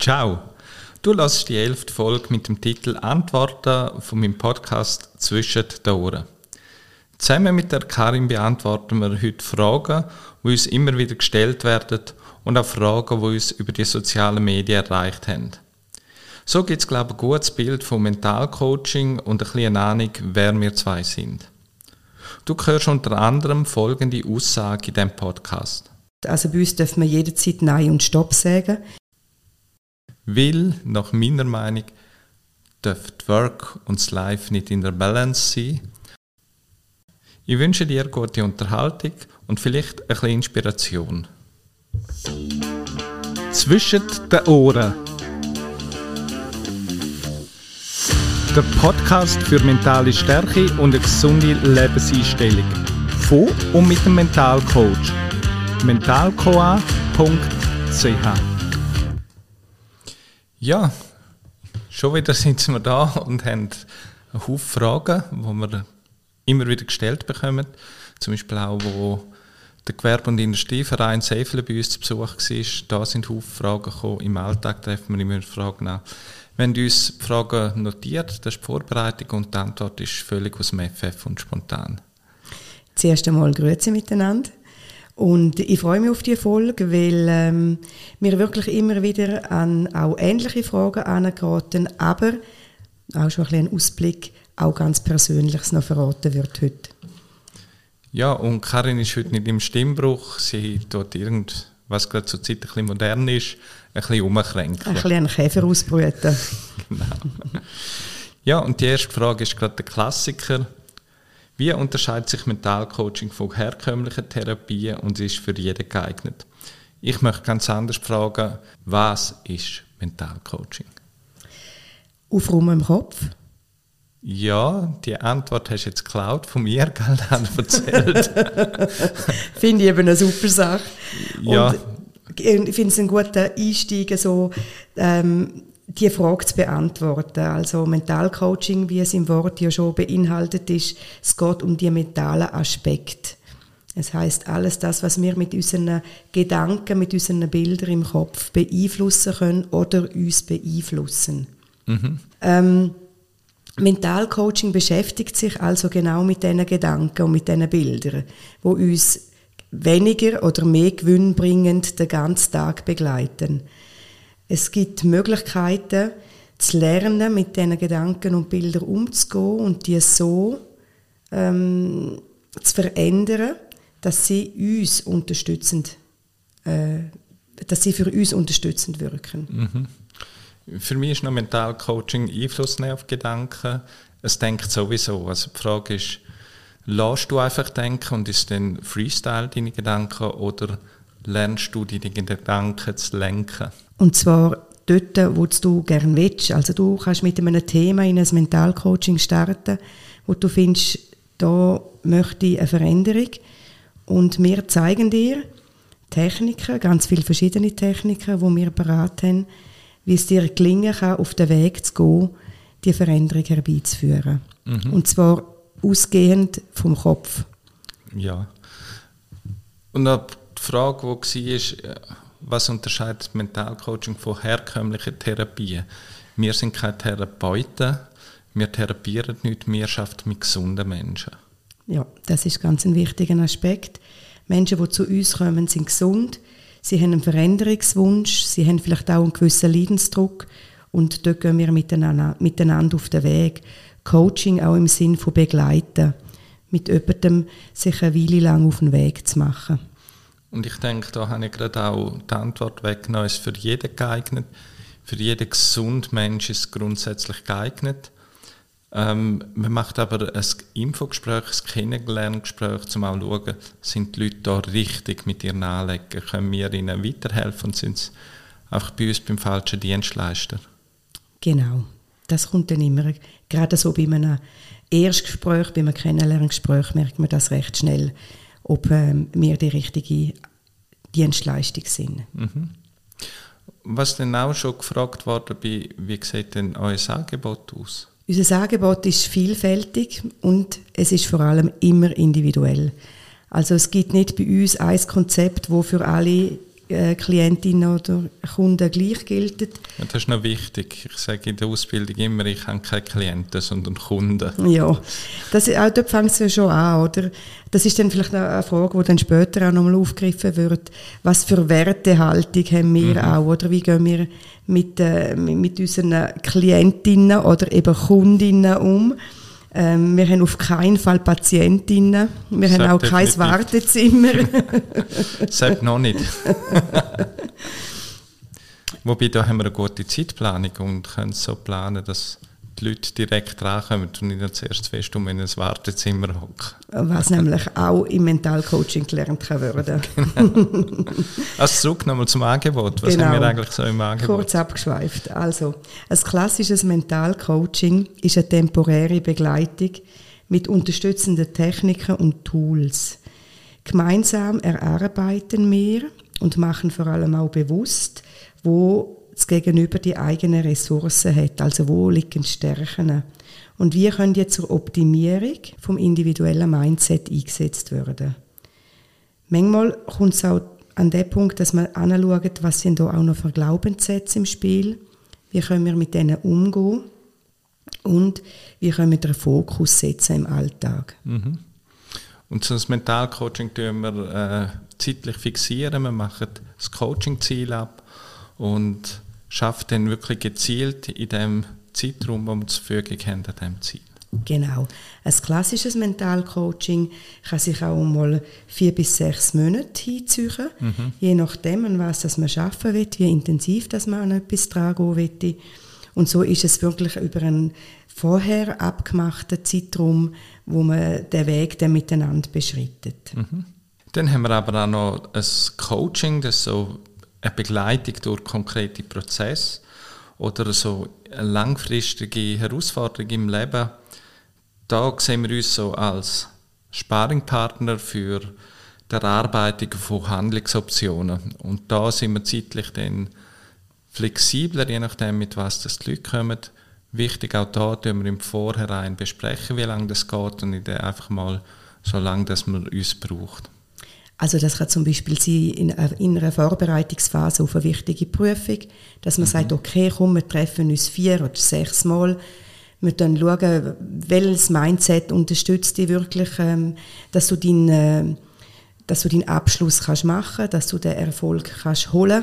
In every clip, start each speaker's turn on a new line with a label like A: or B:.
A: Ciao. Du lässt die elfte Folge mit dem Titel Antworten von meinem Podcast Zwischen den Ohren. Zusammen mit der Karin beantworten wir heute Fragen, die uns immer wieder gestellt werden und auch Fragen, die uns über die sozialen Medien erreicht haben. So gibt es, glaube ich, ein gutes Bild vom Mentalcoaching und ein bisschen Ahnung, wer wir zwei sind. Du hörst unter anderem folgende Aussage in diesem Podcast.
B: Also bei uns dürfen wir jederzeit Nein und Stopp sagen.
A: Weil, nach meiner Meinung, dürfen Work und das Life nicht in der Balance sein. Ich wünsche dir gute Unterhaltung und vielleicht ein bisschen Inspiration. Zwischen den Ohren. Der Podcast für mentale Stärke und eine gesunde Lebenseinstellung. Von und mit dem Mentalcoach. mentalcoa.ch ja, schon wieder sind wir da und haben einen Haufen Fragen, die wir immer wieder gestellt bekommen. Zum Beispiel auch, wo der Gewerbe- und Industrieverein Seifel bei uns zu Besuch war. Da sind Haufen Fragen gekommen. Im Alltag treffen wir immer Fragen an. Wir haben uns die Fragen notiert, das ist die Vorbereitung und die Antwort ist völlig aus dem FF und spontan.
B: Zuerst einmal Grüße miteinander. Und ich freue mich auf die Folge, weil ähm, wir wirklich immer wieder an auch ähnliche Fragen angeraten, aber auch schon ein, bisschen Ausblick, auch ganz Persönliches noch verraten wird heute.
A: Ja, und Karin ist heute nicht im Stimmbruch. Sie tut irgend, was gerade zur Zeit ein bisschen modern ist, ein bisschen umkränkeln.
B: Ein bisschen einen Käfer ausbrüten.
A: genau. Ja, und die erste Frage ist gerade der Klassiker. Wie unterscheidet sich Mentalcoaching von herkömmlichen Therapien und ist für jeden geeignet? Ich möchte ganz anders fragen, was ist Mentalcoaching?
B: Aufräumen im Kopf?
A: Ja, die Antwort hast du jetzt geklaut von mir, gell, erzählt.
B: finde ich eben eine super Sache. Ja. Und ich finde es ein guter Einstieg, so, ähm, die Frage zu beantworten. Also Mentalcoaching, wie es im Wort ja schon beinhaltet ist, es geht um die mentalen Aspekte. Es heißt alles das, was wir mit unseren Gedanken, mit unseren Bildern im Kopf beeinflussen können oder uns beeinflussen. Mhm. Ähm, Mentalcoaching beschäftigt sich also genau mit diesen Gedanken und mit diesen Bildern, wo uns weniger oder mehr gewinnbringend den ganzen Tag begleiten. Es gibt Möglichkeiten, zu lernen, mit diesen Gedanken und Bildern umzugehen und die so ähm, zu verändern, dass sie uns unterstützend, äh, dass sie für uns unterstützend wirken.
A: Mhm. Für mich ist noch Mentalcoaching Einfluss auf Gedanken. Es denkt sowieso. Also die Frage ist, lässt du einfach denken und ist dann Freestyle deine Gedanken oder lernst du deine Gedanken zu lenken?
B: Und zwar dort, wo du gerne willst. Also du kannst mit einem Thema in ein Mentalcoaching starten, wo du findest, da möchte ich eine Veränderung. Und wir zeigen dir Techniken, ganz viele verschiedene Techniken, die wir beraten haben, wie es dir gelingen kann, auf den Weg zu gehen, die Veränderung herbeizuführen. Mhm. Und zwar ausgehend vom Kopf.
A: Ja. Und die Frage, die war, was unterscheidet Mentalcoaching von herkömmlichen Therapien? Wir sind keine Therapeuten, wir therapieren nicht, wir arbeiten mit gesunden Menschen.
B: Ja, das ist ganz ein wichtiger Aspekt. Menschen, die zu uns kommen, sind gesund, sie haben einen Veränderungswunsch, sie haben vielleicht auch einen gewissen Leidensdruck und dort gehen wir miteinander, miteinander auf den Weg. Coaching auch im Sinn von begleiten, mit jemandem sich eine Weile lang auf den Weg zu machen.
A: Und ich denke, da habe ich gerade auch die Antwort weggenommen, ist für jeden geeignet. Für jeden gesunden Mensch ist es grundsätzlich geeignet. Ähm, man macht aber ein Infogespräch, ein Kennenlerngespräch, um auch zu schauen, sind die Leute da richtig mit ihren Anliegen, können wir ihnen weiterhelfen und sind sie einfach bei uns beim falschen Dienstleister.
B: Genau, das kommt dann immer, gerade so bei einem Erstgespräch, bei einem Kennenlerngespräch merkt man das recht schnell ob ähm, wir die richtige Dienstleistung sind. Mhm.
A: Was denn auch schon gefragt wurde, wie, wie sieht denn euer Angebot aus?
B: Unser Angebot ist vielfältig und es ist vor allem immer individuell. Also es gibt nicht bei uns ein Konzept, wo für alle Klientinnen oder Kunden gleich gelten.
A: Ja, das ist noch wichtig. Ich sage in der Ausbildung immer, ich habe keine Klienten, sondern Kunden.
B: Ja, das, auch dort fängt es ja schon an, oder? Das ist dann vielleicht eine Frage, die dann später auch nochmal aufgegriffen wird. Was für Wertehaltung haben wir mhm. auch, oder wie gehen wir mit, äh, mit unseren Klientinnen oder eben Kundinnen um? Ähm, wir haben auf keinen Fall Patientinnen. Wir Sepp haben auch kein Wartezimmer.
A: Selbst noch nicht. Wobei, da haben wir eine gute Zeitplanung und können so planen, dass die Leute direkt rankommen und nicht zuerst fest um in ein Wartezimmer hocken.
B: Was nämlich auch im Mentalcoaching gelernt kann werden.
A: Genau. Also zurück nochmal zum Angebot. Was genau. haben wir eigentlich so im Angebot?
B: Kurz abgeschweift. Also, ein klassisches Mentalcoaching ist eine temporäre Begleitung mit unterstützenden Techniken und Tools. Gemeinsam erarbeiten wir und machen vor allem auch bewusst, wo das Gegenüber die eigenen Ressourcen hat, also wo liegen die Stärken. Und wie können die zur Optimierung vom individuellen Mindset eingesetzt werden. Manchmal kommt es auch an den Punkt, dass man anschaut, was sind da auch noch für Glaubenssätze im Spiel, wie können wir mit denen umgehen und wie können wir den Fokus setzen im Alltag.
A: Mhm. Und so das Mentalcoaching tun wir äh, zeitlich fixieren, wir machen das Coaching-Ziel ab und schafft dann wirklich gezielt in dem Zeitraum, wo wir zur Verfügung haben, an diesem Ziel.
B: Genau. Ein klassisches Mentalcoaching kann sich auch mal vier bis sechs Monate hinziehen, mhm. je nachdem, an was das man arbeiten will, wie intensiv das man an etwas tragen will. Und so ist es wirklich über einen vorher abgemachten Zeitraum, wo man den Weg dann miteinander beschreitet.
A: Mhm. Dann haben wir aber auch noch ein Coaching, das so eine Begleitung durch konkrete Prozesse oder so langfristige Herausforderung im Leben, da sehen wir uns so als Sparingpartner für die Erarbeitung von Handlungsoptionen. Und da sind wir zeitlich dann flexibler, je nachdem, mit was das die Leute kommen. Wichtig auch da, dass wir im Vorhinein besprechen, wie lange das geht und nicht einfach mal so lange, dass man uns braucht.
B: Also das kann zum Beispiel sein in, in einer Vorbereitungsphase auf eine wichtige Prüfung, dass man mhm. sagt, okay, komm, wir treffen uns vier oder sechs Mal. Wir dann schauen, welches Mindset unterstützt dich wirklich, ähm, dass du deinen äh, dass du deinen Abschluss kannst machen, dass du den Erfolg kannst holen.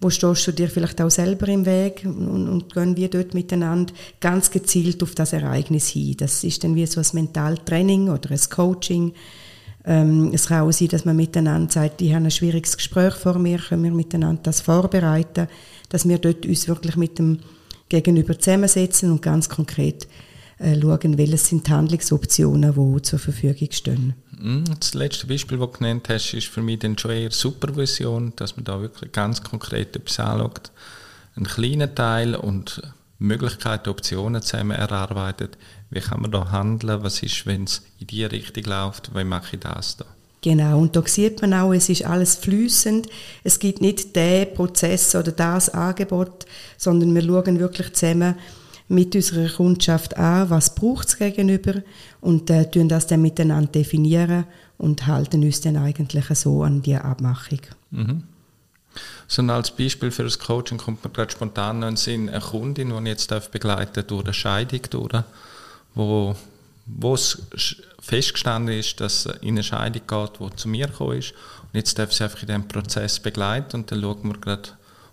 B: Wo stehst du dir vielleicht auch selber im Weg und, und gehen wir dort miteinander ganz gezielt auf das Ereignis hin. Das ist dann wie so ein Mentaltraining oder ein Coaching ähm, es kann auch sein, dass man miteinander sagt, ich habe ein schwieriges Gespräch vor mir, können wir miteinander das vorbereiten, dass wir dort uns wirklich mit dem Gegenüber zusammensetzen und ganz konkret äh, schauen, welche sind die Handlungsoptionen, die zur Verfügung stehen.
A: Mm, das letzte Beispiel, das du genannt hast, ist für mich dann schon eher Supervision, dass man da wirklich ganz konkret etwas anschaut. Einen kleinen Teil und Möglichkeiten, Optionen zusammen erarbeitet. Wie kann man da handeln? Was ist, wenn es in die Richtung läuft? Wie mache ich das da?
B: Genau, und da sieht man auch, es ist alles flüssend. Es gibt nicht den Prozess oder das Angebot, sondern wir schauen wirklich zusammen mit unserer Kundschaft an, was braucht es gegenüber und äh, tun das dann miteinander definieren und halten uns dann eigentlich so an die Abmachung.
A: Mhm. So als Beispiel für das Coaching kommt mir gerade spontan noch in den Sinn, eine Kundin, die ich jetzt begleiten durch eine Scheidung, durch, wo, wo es festgestanden ist, dass es in eine Scheidung geht, die zu mir gekommen ist. Und jetzt darf sie einfach in diesem Prozess begleiten und dann schauen wir gerade,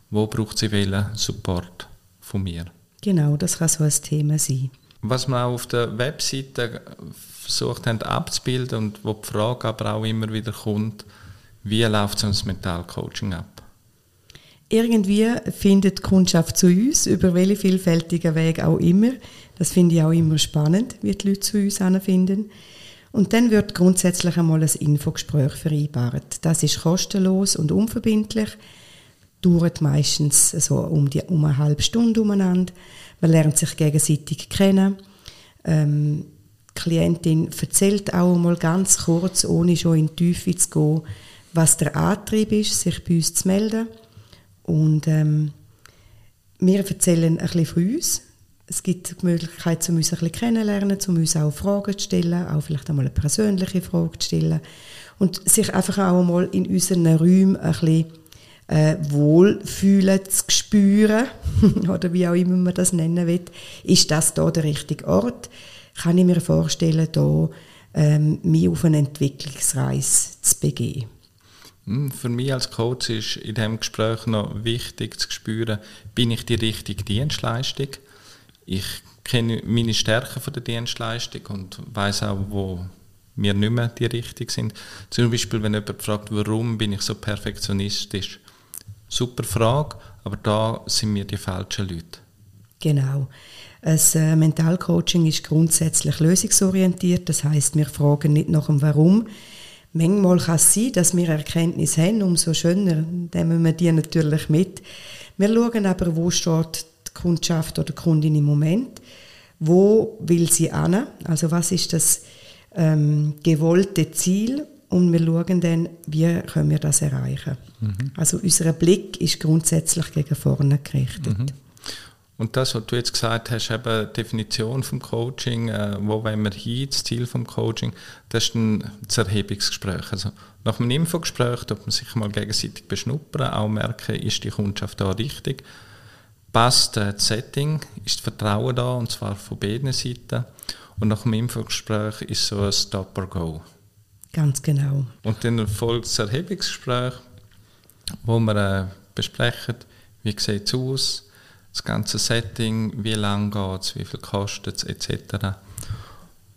A: wo braucht sie welchen Support von mir.
B: Genau, das kann so ein Thema sein.
A: Was wir auch auf der Webseite versucht haben abzubilden und wo die Frage aber auch immer wieder kommt, wie läuft so ein Mentalcoaching ab?
B: Irgendwie findet die Kundschaft zu uns, über welche vielfältigen Wege auch immer. Das finde ich auch immer spannend, wie die Leute zu uns finden. Und dann wird grundsätzlich einmal ein Infogespräch vereinbart. Das ist kostenlos und unverbindlich, dauert meistens so um, die, um eine halbe Stunde umeinander. Man lernt sich gegenseitig kennen. Ähm, die Klientin erzählt auch mal ganz kurz, ohne schon in die Tiefe zu gehen, was der Antrieb ist, sich bei uns zu melden. Und ähm, wir erzählen ein bisschen von uns. Es gibt die Möglichkeit, um uns ein kennenzulernen, um uns auch Fragen zu stellen, auch vielleicht einmal eine persönliche Frage zu stellen und sich einfach auch mal in unseren Räumen ein bisschen äh, Wohlfühlen zu spüren, oder wie auch immer man das nennen will, ist das da der richtige Ort? Kann ich mir vorstellen, da ähm, mich auf eine Entwicklungsreise zu begeben?
A: Hm, für mich als Coach ist in diesem Gespräch noch wichtig zu spüren, bin ich die richtige Dienstleistung? Ich kenne meine Stärken von der Dienstleistung und weiß auch, wo wir nicht mehr die richtig sind. Zum Beispiel, wenn jemand fragt, warum bin ich so perfektionistisch? Super Frage, aber da sind wir die falschen Leute.
B: Genau. Ein äh, Mentalcoaching ist grundsätzlich lösungsorientiert. Das heißt, wir fragen nicht nach dem Warum. Manchmal kann es sein, dass wir Erkenntnis haben, umso schöner nehmen wir die natürlich mit. Wir schauen aber, wo steht Kundschaft oder Kundin im Moment, wo will sie an, also was ist das ähm, gewollte Ziel und wir schauen dann, wie können wir das erreichen. Mhm. Also unser Blick ist grundsätzlich gegen vorne gerichtet. Mhm.
A: Und das, was du jetzt gesagt hast, eben Definition vom Coaching, äh, wo wollen wir hin, das Ziel vom Coaching, das ist ein das Erhebungsgespräch. Also nach einem Infogespräch tut man sich mal gegenseitig beschnuppern, auch merken, ist die Kundschaft da richtig, passt äh, das Setting, ist das Vertrauen da, und zwar von beiden Seiten. Und nach dem Infogespräch ist so ein Stop or Go.
B: Ganz genau.
A: Und dann folgt das Erhebungsgespräch, wo wir äh, besprechen, wie sieht es aus, das ganze Setting, wie lange geht es, wie viel kostet es, etc.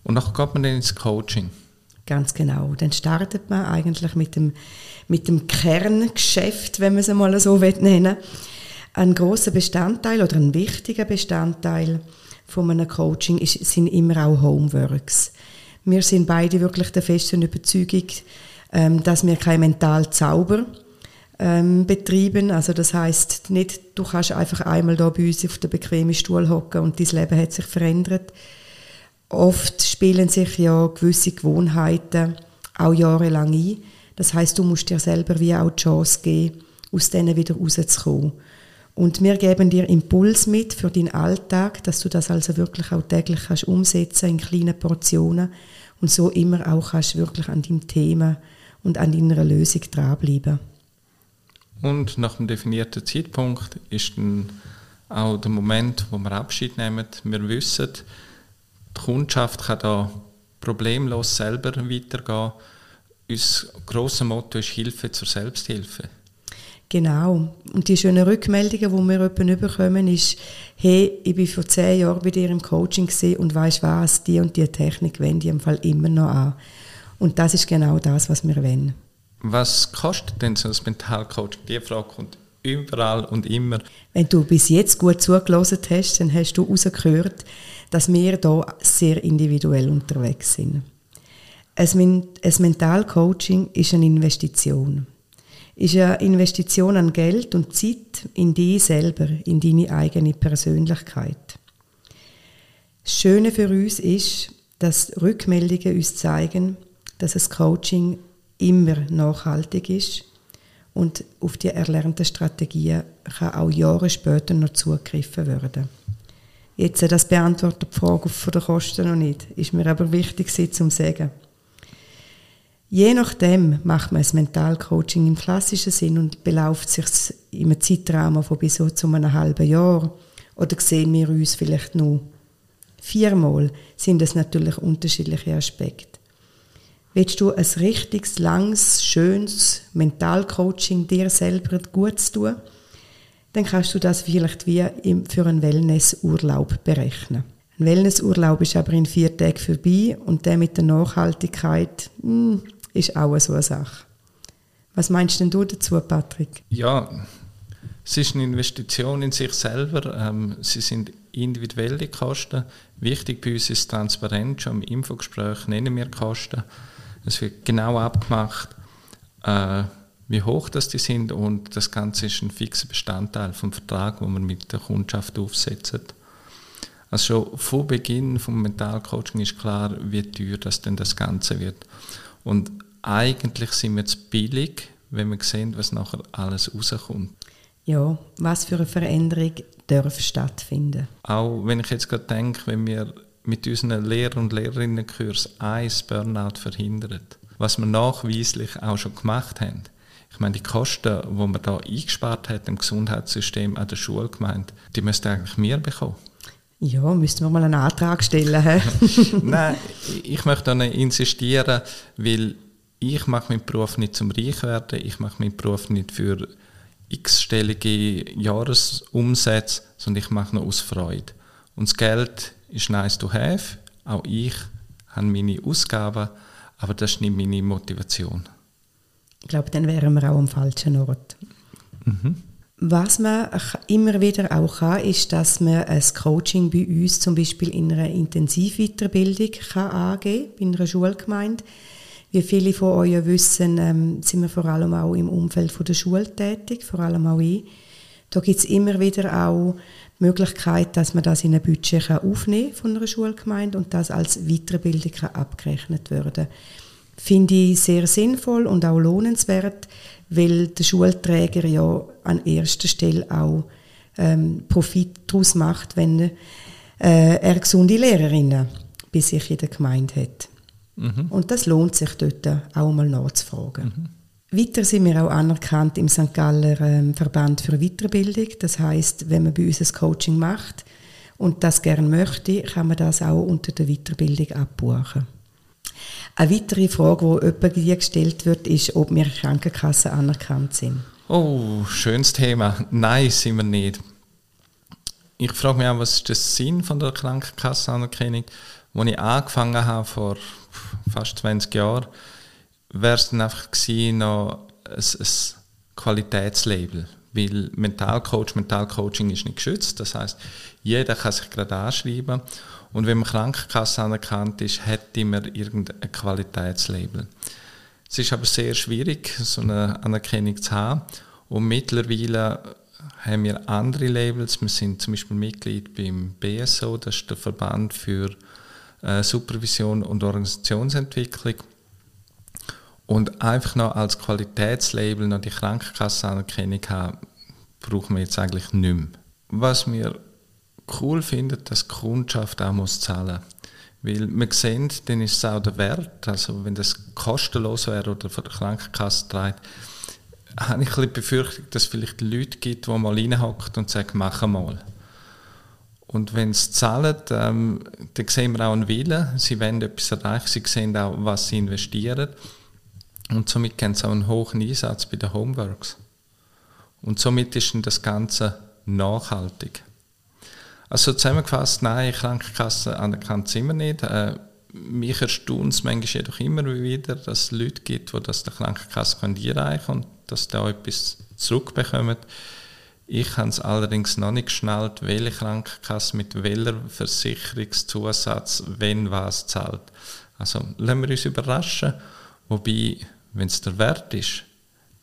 A: Und dann geht man dann ins Coaching.
B: Ganz genau. Dann startet man eigentlich mit dem, mit dem Kerngeschäft, wenn man es mal so nennen will. Ein großer Bestandteil oder ein wichtiger Bestandteil von einem Coaching ist, sind immer auch Homeworks. Wir sind beide wirklich der festen Überzeugung, ähm, dass wir kein mental Zauber ähm, betreiben. Also das heißt nicht, du kannst einfach einmal da bei uns auf den bequemen Stuhl hocken und dein Leben hat sich verändert. Oft spielen sich ja gewisse Gewohnheiten auch jahrelang ein. Das heißt, du musst dir selber wie auch die Chance geben, aus denen wieder rauszukommen. Und wir geben dir Impuls mit für deinen Alltag, dass du das also wirklich auch täglich kannst umsetzen in kleinen Portionen und so immer auch kannst wirklich an deinem Thema und an deiner Lösung dranbleiben.
A: Und nach dem definierten Zeitpunkt ist dann auch der Moment, wo wir Abschied nehmen. Wir wissen, die Kundschaft kann da problemlos selber weitergehen. Unser grosses Motto ist Hilfe zur Selbsthilfe.
B: Genau. Und die schönen Rückmeldungen, die wir jemanden bekommen, ist, hey, ich bin vor zehn Jahren bei dir im Coaching und weißt was, die und die Technik wende ich im Fall immer noch an. Und das ist genau das, was wir wollen.
A: Was kostet denn so ein Mentalcoaching? Die Frage kommt überall und immer.
B: Wenn du bis jetzt gut zugelassen hast, dann hast du herausgehört, dass wir hier sehr individuell unterwegs sind. Ein Mentalcoaching ist eine Investition. Ist eine Investition an Geld und Zeit in dich selber, in deine eigene Persönlichkeit. Das Schöne für uns ist, dass Rückmeldungen uns zeigen, dass das Coaching immer nachhaltig ist und auf die erlernten Strategien kann auch Jahre später noch zugegriffen werden. Jetzt, das beantwortet die Frage von der Kosten noch nicht, ist mir aber wichtig, sie zu sagen. Je nachdem macht man ein Mentalcoaching im klassischen Sinn und belauft sich im Zeitraum von bis zu einem halben Jahr oder sehen wir uns vielleicht nur viermal, sind es natürlich unterschiedliche Aspekte. Willst du ein richtiges, langes, schönes Mentalcoaching dir selber gut tun, dann kannst du das vielleicht wie für einen Wellnessurlaub berechnen. Ein Wellnessurlaub ist aber in vier Tagen vorbei und der mit der Nachhaltigkeit mh, hm, ist auch so eine Sache. Was meinst denn du dazu, Patrick?
A: Ja, es ist eine Investition in sich selber. Ähm, sie sind individuelle Kosten. Wichtig bei uns ist Transparenz. Schon im Infogespräch nennen wir Kosten. Es wird genau abgemacht, äh, wie hoch das die sind und das Ganze ist ein fixer Bestandteil vom Vertrag, wo man mit der Kundschaft aufsetzt. Also schon vor Beginn vom Mentalcoaching ist klar, wie teuer das denn das Ganze wird. Und eigentlich sind wir jetzt billig, wenn wir sehen, was nachher alles rauskommt.
B: Ja, was für eine Veränderung darf stattfinden?
A: Auch wenn ich jetzt gerade denke, wenn wir mit unseren Lehrer- und Lehrerinnenkurs ein Burnout verhindert, was wir nachweislich auch schon gemacht haben. Ich meine, die Kosten, die man da eingespart hat im Gesundheitssystem an der Schulgemeinde, die müssten eigentlich mehr bekommen.
B: Ja, müssten wir mal einen Antrag stellen.
A: Nein, ich möchte da nicht insistieren, weil ich mache meinen Beruf nicht zum Reich werden, ich mache meinen Beruf nicht für x-stellige Jahresumsätze, sondern ich mache ihn aus Freude. Und das Geld ist nice to have, auch ich habe meine Ausgaben, aber das ist nicht meine Motivation.
B: Ich glaube, dann wären wir auch am falschen Ort. Mhm. Was man immer wieder auch kann, ist, dass man ein Coaching bei uns zum Beispiel in einer Intensivweiterbildung kann angeben kann, in einer Schulgemeinde. Wie viele von euch wissen, ähm, sind wir vor allem auch im Umfeld von der Schule tätig, vor allem auch ich. Da gibt es immer wieder auch die Möglichkeit, dass man das in ein Budget kann aufnehmen von einer Schulgemeinde und das als Weiterbildung kann abgerechnet werden Finde ich sehr sinnvoll und auch lohnenswert, weil der Schulträger ja an erster Stelle auch ähm, Profit daraus macht, wenn äh, er gesunde Lehrerinnen bei sich in der Gemeinde hat. Mhm. Und das lohnt sich dort auch mal nachzufragen. Mhm. Weiter sind wir auch anerkannt im St. Galler ähm, Verband für Weiterbildung. Das heißt, wenn man bei uns ein Coaching macht und das gerne möchte, kann man das auch unter der Weiterbildung abbuchen. Eine weitere Frage, die jemand gestellt wird, ist, ob wir Krankenkassen anerkannt sind.
A: Oh, schönes Thema. Nein, sind wir nicht. Ich frage mich auch, was ist der Sinn von der Krankenkassenanerkennung? Als ich angefangen habe, vor fast 20 Jahren, wäre es dann einfach gewesen, noch ein, ein Qualitätslabel. Weil Mentalcoach, Mentalcoaching ist nicht geschützt. Das heißt, jeder kann sich gerade anschreiben. Und wenn man Krankenkasse anerkannt ist, hätte man irgendein Qualitätslabel. Es ist aber sehr schwierig, so eine Anerkennung zu haben. Und mittlerweile haben wir andere Labels. Wir sind zum Beispiel Mitglied beim BSO, das ist der Verband für äh, Supervision und Organisationsentwicklung. Und einfach noch als Qualitätslabel noch die Krankenkassenanerkennung haben, brauchen wir jetzt eigentlich nicht mehr. Was wir cool finden, dass die Kundschaft auch muss zahlen muss. Weil wir sehen, dann ist es auch der Wert. Also wenn das kostenlos wäre oder von der Krankenkasse trägt, habe ich ein bisschen befürchtet, dass es vielleicht Leute gibt, die mal reinhocken und sagen, mach mal. Und wenn sie zahlen, ähm, dann sehen wir auch einen Willen. Sie wollen etwas erreichen, sie sehen auch, was sie investieren. Und somit haben sie auch einen hohen Einsatz bei den Homeworks. Und somit ist das Ganze nachhaltig. Also zusammengefasst, nein, Krankenkasse anerkannt sind wir nicht. Äh, mich erstaunt es manchmal jedoch immer wieder, dass es Leute gibt, die das der Krankenkasse einreichen können und dass da etwas zurückbekommen. Ich habe es allerdings noch nicht geschnallt, welche Krankenkasse mit welcher Versicherungszusatz wenn was zahlt. Also lassen wir uns überraschen. Wobei, wenn es der Wert ist,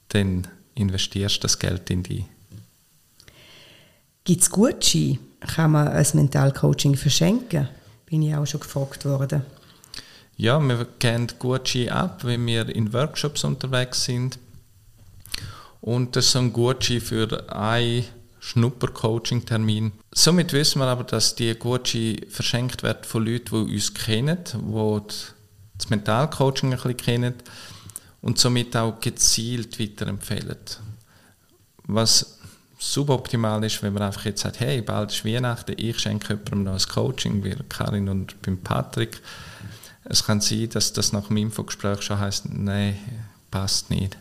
A: dann investierst du das Geld in dich.
B: Gibt es Gutscheine? Kann man ein Mentalcoaching verschenken? Bin ich auch schon gefragt worden.
A: Ja, wir geben Gutscheine ab, wenn wir in Workshops unterwegs sind. Und das ist ein Gutschein für einen Schnupper-Coaching-Termin. Somit wissen wir aber, dass die Gutscheine verschenkt werden von Leuten, die uns kennen, die das Mentalcoaching ein bisschen kennen und somit auch gezielt weiterempfehlen. Was suboptimal ist, wenn man einfach jetzt sagt, hey, bald ist Weihnachten, ich schenke jemandem noch ein Coaching, wie Karin und beim Patrick. Es kann sein, dass das nach dem Infogespräch schon heißt, nein, passt nicht.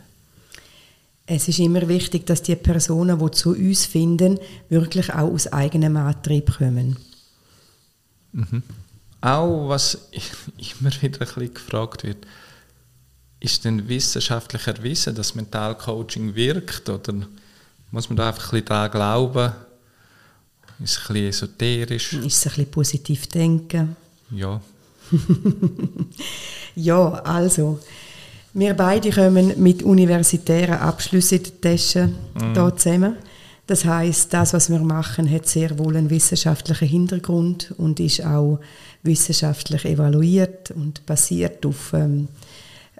B: Es ist immer wichtig, dass die Personen, die zu uns finden, wirklich auch aus eigenem Antrieb kommen.
A: Mhm. Auch was immer wieder ein bisschen gefragt wird, ist denn wissenschaftlich erwiesen, dass Mentalcoaching wirkt oder muss man da einfach ein bisschen daran glauben? Ist ein bisschen esoterisch?
B: Ist ein bisschen positiv denken?
A: Ja.
B: ja, also, wir beide kommen mit universitären Abschlüssen in die Tasche mm. hier zusammen. Das heißt, das, was wir machen, hat sehr wohl einen wissenschaftlichen Hintergrund und ist auch wissenschaftlich evaluiert und basiert auf ähm,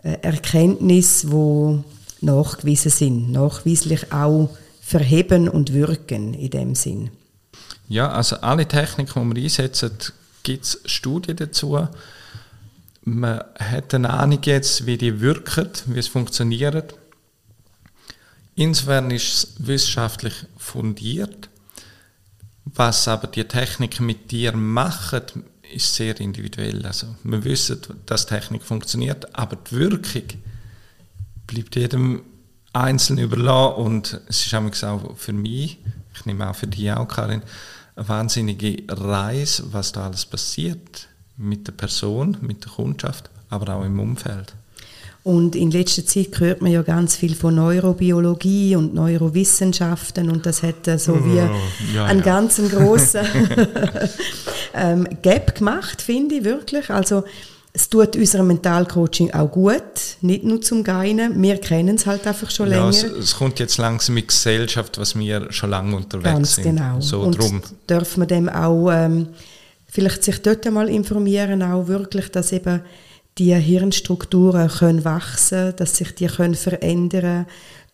B: äh, Erkenntnissen, die nachgewiesen sind, nachweislich auch verheben und wirken in dem Sinn?
A: Ja, also alle Techniken, die wir einsetzen, gibt es Studien dazu. Man hat eine Ahnung jetzt, wie die wirken, wie es funktioniert. Insofern ist es wissenschaftlich fundiert. Was aber die Technik mit dir macht, ist sehr individuell. Also wir wissen, dass Technik funktioniert, aber die Wirkung bleibt jedem Einzelnen überlassen und es ist auch für mich, ich nehme auch für dich auch, Karin, eine wahnsinnige Reise, was da alles passiert mit der Person, mit der Kundschaft, aber auch im Umfeld.
B: Und in letzter Zeit hört man ja ganz viel von Neurobiologie und Neurowissenschaften und das hat so oh, wie ja, einen ja. ganz grossen ähm, Gap gemacht, finde ich wirklich. Also es tut unserem Mentalcoaching auch gut, nicht nur zum Geinen. Wir kennen es halt einfach schon länger. Ja,
A: es, es, kommt jetzt langsam mit Gesellschaft, was wir schon lange unterwegs
B: Ganz
A: sind.
B: genau. So und drum. dürfen wir dem auch ähm, vielleicht sich dort einmal informieren, auch wirklich, dass eben die Hirnstrukturen können wachsen, dass sich die können verändern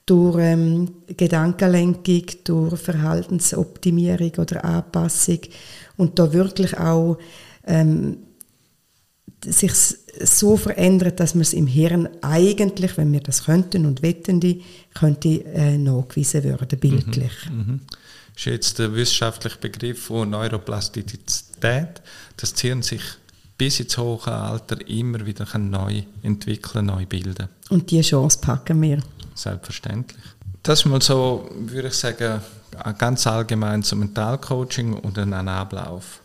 B: durch ähm, Gedankenlenkung, durch Verhaltensoptimierung oder Anpassung und da wirklich auch ähm, sich so verändert, dass man es im Hirn eigentlich, wenn wir das könnten und wetten die, könnte äh, nachgewiesen werden, bildlich. Mhm,
A: mhm. Das ist jetzt der wissenschaftliche Begriff von Neuroplastizität, dass das Hirn sich bis ins hohe Alter immer wieder neu entwickeln, neu bilden.
B: Und diese Chance packen wir.
A: Selbstverständlich. Das ist mal so, würde ich sagen, ganz allgemein zum Mentalcoaching und einen Ablauf.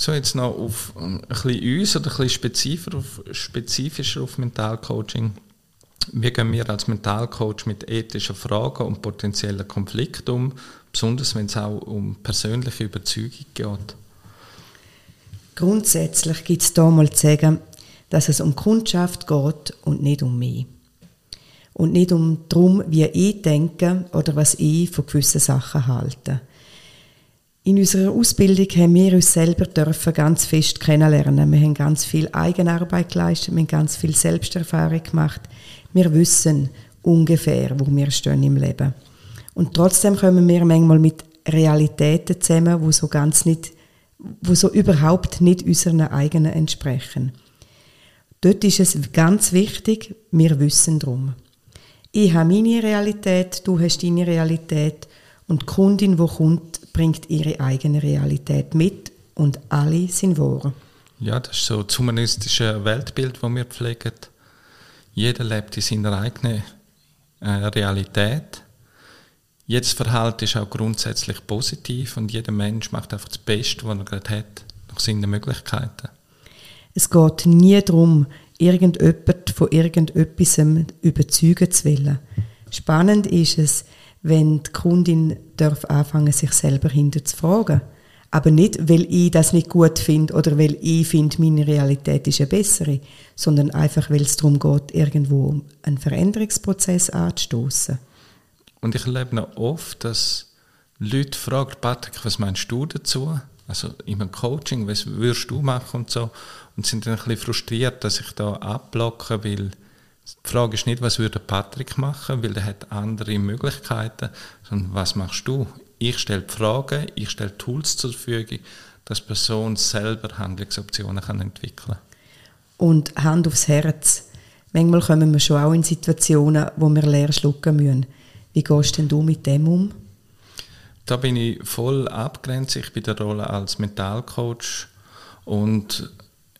A: So, jetzt noch auf ein bisschen uns oder ein bisschen spezifischer auf, spezifischer auf Mentalcoaching wie gehen wir als Mentalcoach mit ethischen Fragen und potenziellen Konflikten um, besonders wenn es auch um persönliche Überzeugung geht?
B: Grundsätzlich gibt es da mal zu sagen, dass es um Kundschaft geht und nicht um mich. Und nicht um darum, wie ich denke oder was ich von gewissen Sachen halte. In unserer Ausbildung haben wir uns selber dürfen ganz fest kennenlernen. Wir haben ganz viel Eigenarbeit geleistet, wir haben ganz viel Selbsterfahrung gemacht. Wir wissen ungefähr, wo wir stehen im Leben. Und trotzdem kommen wir manchmal mit Realitäten zusammen, wo so ganz nicht, wo so überhaupt nicht unseren eigenen entsprechen. Dort ist es ganz wichtig, wir wissen drum. Ich habe meine Realität, du hast deine Realität und die Kundin, die kommt, bringt ihre eigene Realität mit und alle sind wahr.
A: Ja, das ist so das humanistische Weltbild, das wir pflegen. Jeder lebt in seiner eigenen äh, Realität. Jedes Verhalten ist auch grundsätzlich positiv und jeder Mensch macht einfach das Beste, was er gerade hat, nach seinen Möglichkeiten.
B: Es geht nie darum, irgendjemand von irgendetwas überzeugen zu wollen. Spannend ist es, wenn die Kundin darf anfangen, sich selber hinter zu fragen aber nicht, weil ich das nicht gut finde oder weil ich finde, meine Realität ist eine bessere, sondern einfach, weil es darum geht, irgendwo einen Veränderungsprozess anzustoßen.
A: Und ich erlebe noch oft, dass Leute fragen, Patrick, was meinst du dazu? Also einem Coaching, was würdest du machen und so? Und sind dann ein bisschen frustriert, dass ich da abblocke, weil die Frage ist nicht, was würde Patrick machen, weil er hat andere Möglichkeiten, sondern was machst du? Ich stelle Fragen, ich stelle Tools zur Verfügung, dass die Person selber Handlungsoptionen kann entwickeln kann.
B: Und Hand aufs Herz. Manchmal kommen wir schon auch in Situationen, wo wir leer schlucken müssen. Wie gehst denn du mit dem um?
A: Da bin ich voll abgrenzt. Ich bin der Rolle als Mentalcoach und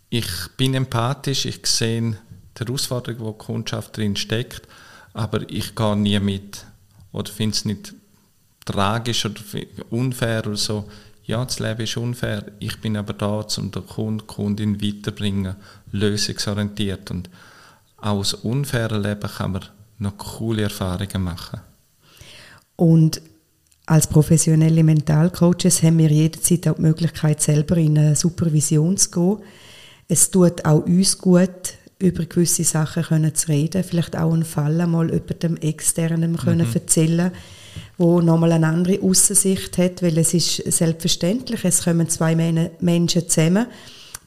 A: ich bin empathisch. Ich sehe die Herausforderung, die die Kundschaft drin steckt, aber ich gehe nie mit oder finde es nicht tragisch oder unfair oder so. Ja, das Leben ist unfair. Ich bin aber da, um den Kunden, Kundin weiterbringen, lösungsorientiert. Und auch aus unfairen Leben kann man noch coole Erfahrungen machen.
B: Und als professionelle Mentalcoaches haben wir jederzeit auch die Möglichkeit, selber in eine Supervision zu gehen. Es tut auch uns gut, über gewisse Sachen können zu reden, vielleicht auch einen Fall einmal über dem Externen können mhm. erzählen wo nochmal eine andere Aussicht hat, weil es ist selbstverständlich, es kommen zwei Menschen zusammen,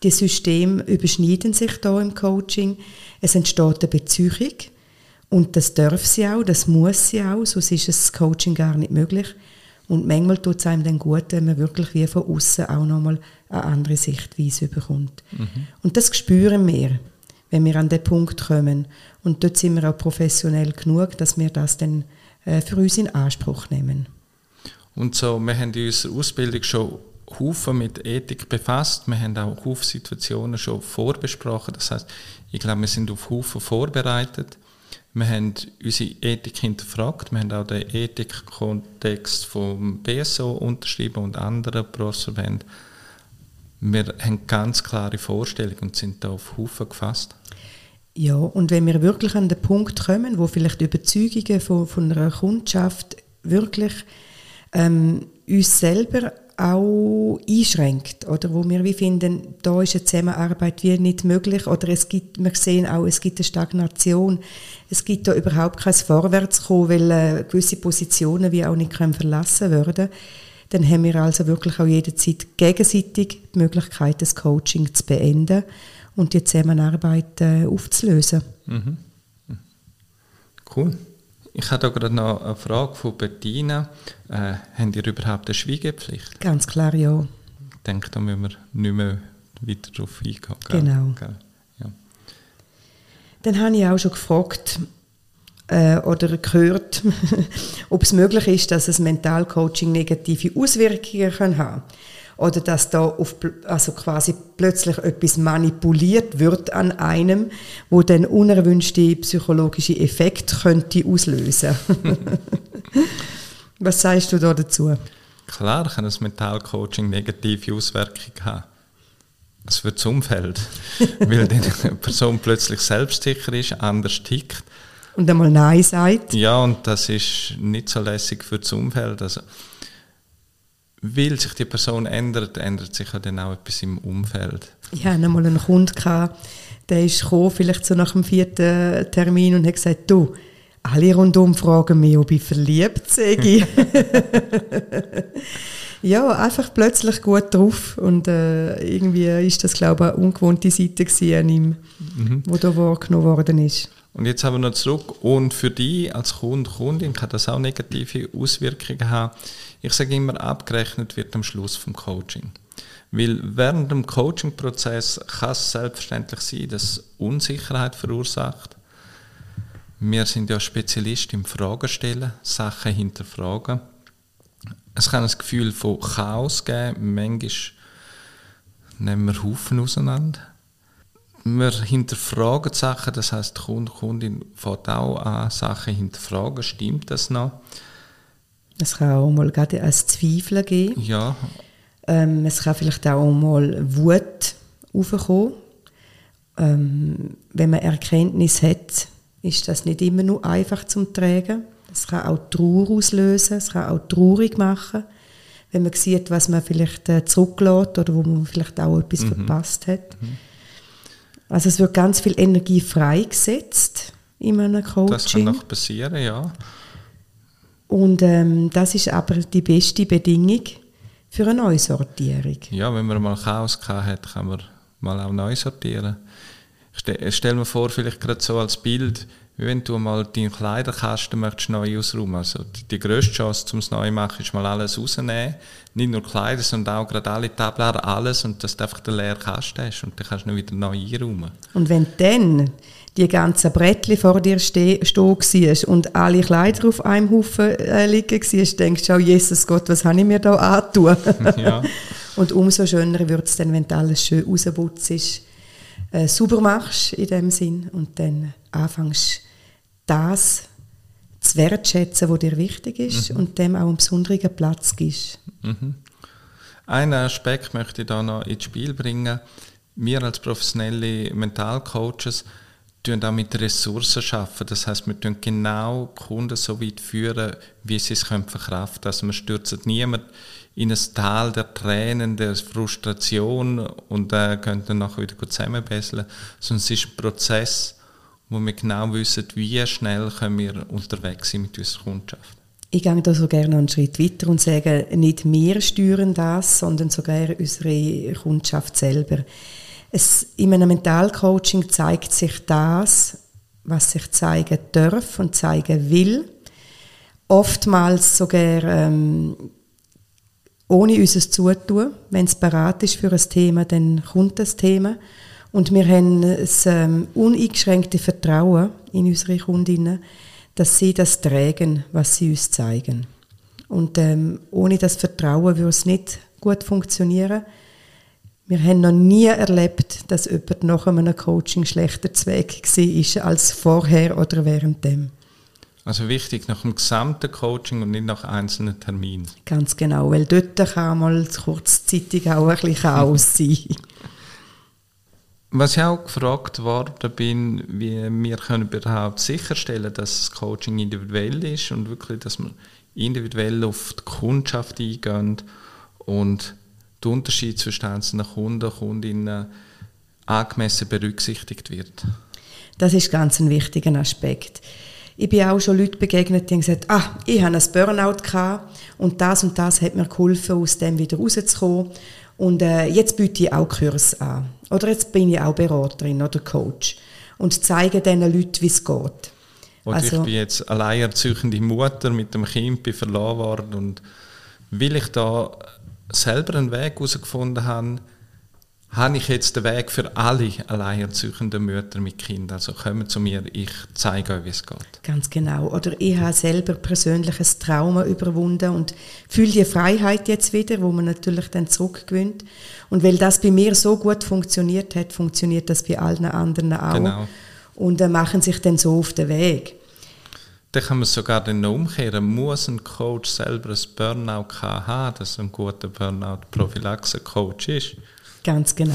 B: die Systeme überschneiden sich da im Coaching, es entsteht eine Beziehung und das darf sie auch, das muss sie auch, sonst ist das Coaching gar nicht möglich. Und manchmal tut es einem dann gut, wenn man wirklich wie von außen auch nochmal eine andere Sichtweise bekommt. Mhm. Und das spüren wir, wenn wir an den Punkt kommen. Und dort sind wir auch professionell genug, dass wir das dann äh, für uns in Anspruch nehmen.
A: Und so, wir haben in unserer Ausbildung schon Haufen mit Ethik befasst. Wir haben auch Haufen Situationen schon vorbesprochen. Das heißt, ich glaube, wir sind auf Haufen vorbereitet. Wir haben unsere Ethik hinterfragt. Wir haben auch den Ethikkontext vom BSO unterschrieben und anderen Berufsverbänden. Wir haben ganz klare Vorstellungen und sind da auf Haufen gefasst.
B: Ja, und wenn wir wirklich an den Punkt kommen, wo vielleicht die Überzeugungen von, von einer Kundschaft wirklich ähm, uns selber auch einschränkt, oder? Wo wir wie finden, da ist eine Zusammenarbeit wie nicht möglich, oder es gibt, wir sehen auch, es gibt eine Stagnation, es gibt da überhaupt kein Vorwärtskommen, weil äh, gewisse Positionen wie auch nicht können verlassen werden, dann haben wir also wirklich auch jederzeit gegenseitig die Möglichkeit, das Coaching zu beenden und die Zusammenarbeit äh, aufzulösen. Mhm.
A: Cool. Ich habe da gerade noch eine Frage von Bettina. Äh, habt ihr überhaupt eine Schweigepflicht?
B: Ganz klar, ja.
A: Ich denke, da müssen wir nicht mehr weiter darauf eingehen.
B: Genau. Gell? Ja. Dann habe ich auch schon gefragt äh, oder gehört, ob es möglich ist, dass ein Mentalcoaching negative Auswirkungen kann haben kann oder dass da auf, also quasi plötzlich etwas manipuliert wird an einem, wo dann unerwünschte psychologische Effekte könnte auslösen. Was sagst du da dazu?
A: Klar kann das Mentalcoaching negative Auswirkungen haben. Es wird das Umfeld, weil eine Person plötzlich selbstsicher ist, anders tickt.
B: Und einmal Nein sagt.
A: Ja, und das ist nicht so lässig für das Umfeld. Also, weil sich die Person ändert, ändert sich dann auch etwas im Umfeld.
B: Ich hatte einmal einen Kunden, der ist gekommen, vielleicht so nach dem vierten Termin und hat gesagt, du, alle rundum fragen mich, ob ich verliebt sei. ja, einfach plötzlich gut drauf und äh, irgendwie ist das, glaube ich, eine ungewohnte Seite an ihm, mhm. wo da wahrgenommen worden ist.
A: Und jetzt haben wir noch zurück. Und für dich als Kunde, Kundin kann das auch negative Auswirkungen haben. Ich sage immer, abgerechnet wird am Schluss vom Coaching. Weil während dem Coaching-Prozess kann es selbstverständlich sein, dass Unsicherheit verursacht. Wir sind ja Spezialist im Fragen stellen, Sachen hinterfragen. Es kann ein Gefühl von Chaos geben. Manchmal nehmen wir Haufen auseinander wir hinterfragen Sachen, das heißt, die Kunde, Kundin fängt auch an, Sachen hinterfragen, stimmt das noch?
B: Es kann auch mal gerade ein Zweifeln geben.
A: Ja.
B: Ähm, es kann vielleicht auch mal Wut aufkommen. Ähm, wenn man Erkenntnis hat, ist das nicht immer nur einfach zum Tragen. Es kann auch Trauer auslösen, es kann auch traurig machen, wenn man sieht, was man vielleicht äh, zurücklässt oder wo man vielleicht auch etwas mhm. verpasst hat. Mhm. Also es wird ganz viel Energie freigesetzt in einem Coaching.
A: Das kann noch passieren, ja.
B: Und ähm, das ist aber die beste Bedingung für eine Neusortierung.
A: Ja, wenn man mal Chaos hat, kann man mal auch neu sortieren. Ich stelle mir vor, vielleicht gerade so als Bild, wie wenn du mal deinen Kleiderkasten möchtest neu ausräumen. Also die, die grösste Chance, um es neu zu machen, ist mal alles rausnehmen. Nicht nur Kleider, sondern auch gerade alle Tabellen, alles und dass du einfach den leeren Kasten hast und dann kannst du ihn wieder neu einräumen.
B: Und wenn dann die ganzen Brettchen vor dir stehen warst und alle Kleider auf einem Haufen äh, liegen warst, denkst du, oh Jesus Gott, was habe ich mir da antun? ja. Und umso schöner wird es dann, wenn du alles schön rausputzt, äh, sauber machst in dem Sinn und dann anfängst das zu wertschätzen, was dir wichtig ist mhm. und dem auch einen besonderen Platz gibst.
A: Mhm. Einen Aspekt möchte ich da noch ins Spiel bringen. Wir als professionelle Mentalcoaches tun auch mit Ressourcen schaffen. Das heißt, wir tun genau Kunden so weit führen, wie sie es können verkraften. Also wir stürzen niemand in ein Tal der Tränen, der Frustration und äh, können dann nachher wieder zusammenbesseln, sondern es ist ein Prozess, wo wir genau wissen, wie schnell können wir unterwegs sein mit unserer Kundschaft.
B: Ich gehe da so gerne einen Schritt weiter und sage, nicht wir steuern das, sondern sogar unsere Kundschaft selber. Es, in einem Mentalcoaching zeigt sich das, was sich zeigen darf und zeigen will. Oftmals sogar ähm, ohne unser Zutun. Wenn es bereit ist für ein Thema, dann kommt das Thema. Und wir haben das ähm, uneingeschränkte Vertrauen in unsere Kundinnen, dass sie das tragen, was sie uns zeigen. Und ähm, ohne das Vertrauen würde es nicht gut funktionieren. Wir haben noch nie erlebt, dass jemand nach einem Coaching schlechter Zweck war als vorher oder während dem.
A: Also wichtig nach dem gesamten Coaching und nicht nach einzelnen Terminen.
B: Ganz genau, weil dort kann mal kurzzeitig auch ein bisschen Chaos sein.
A: Was ich auch gefragt worden bin, wie wir können überhaupt sicherstellen, dass das Coaching individuell ist und wirklich, dass wir individuell auf die Kundschaft eingehen und der Unterschied zwischen einzelnen Kunden und Kundinnen angemessen berücksichtigt wird.
B: Das ist ganz ein wichtiger Aspekt. Ich bin auch schon Leute begegnet, die haben gesagt, ah, ich habe ein Burnout gehabt und das und das hat mir geholfen, aus dem wieder rauszukommen. Und äh, jetzt biete ich auch Kurs an. Oder jetzt bin ich auch Beraterin oder Coach. Und zeige diesen Leuten, wie es geht.
A: Oder also, ich bin jetzt alleinerziehende Mutter mit dem Kind, bin verloren worden und will ich da selber einen Weg herausgefunden habe, habe ich jetzt den Weg für alle alleinerziehenden Mütter mit Kindern. Also kommen zu mir, ich zeige euch, wie es geht.
B: Ganz genau. Oder ich habe selber persönliches Trauma überwunden und fühle die Freiheit jetzt wieder, wo man natürlich dann zurückgewinnt. Und weil das bei mir so gut funktioniert hat, funktioniert das bei allen anderen auch. Genau. Und dann machen sich dann so auf den Weg.
A: Dann kann man es sogar dann noch umkehren. Muss ein Coach selber ein Burnout haben, dass ein guter Burnout-Prophylaxe-Coach ist?
B: Ganz genau.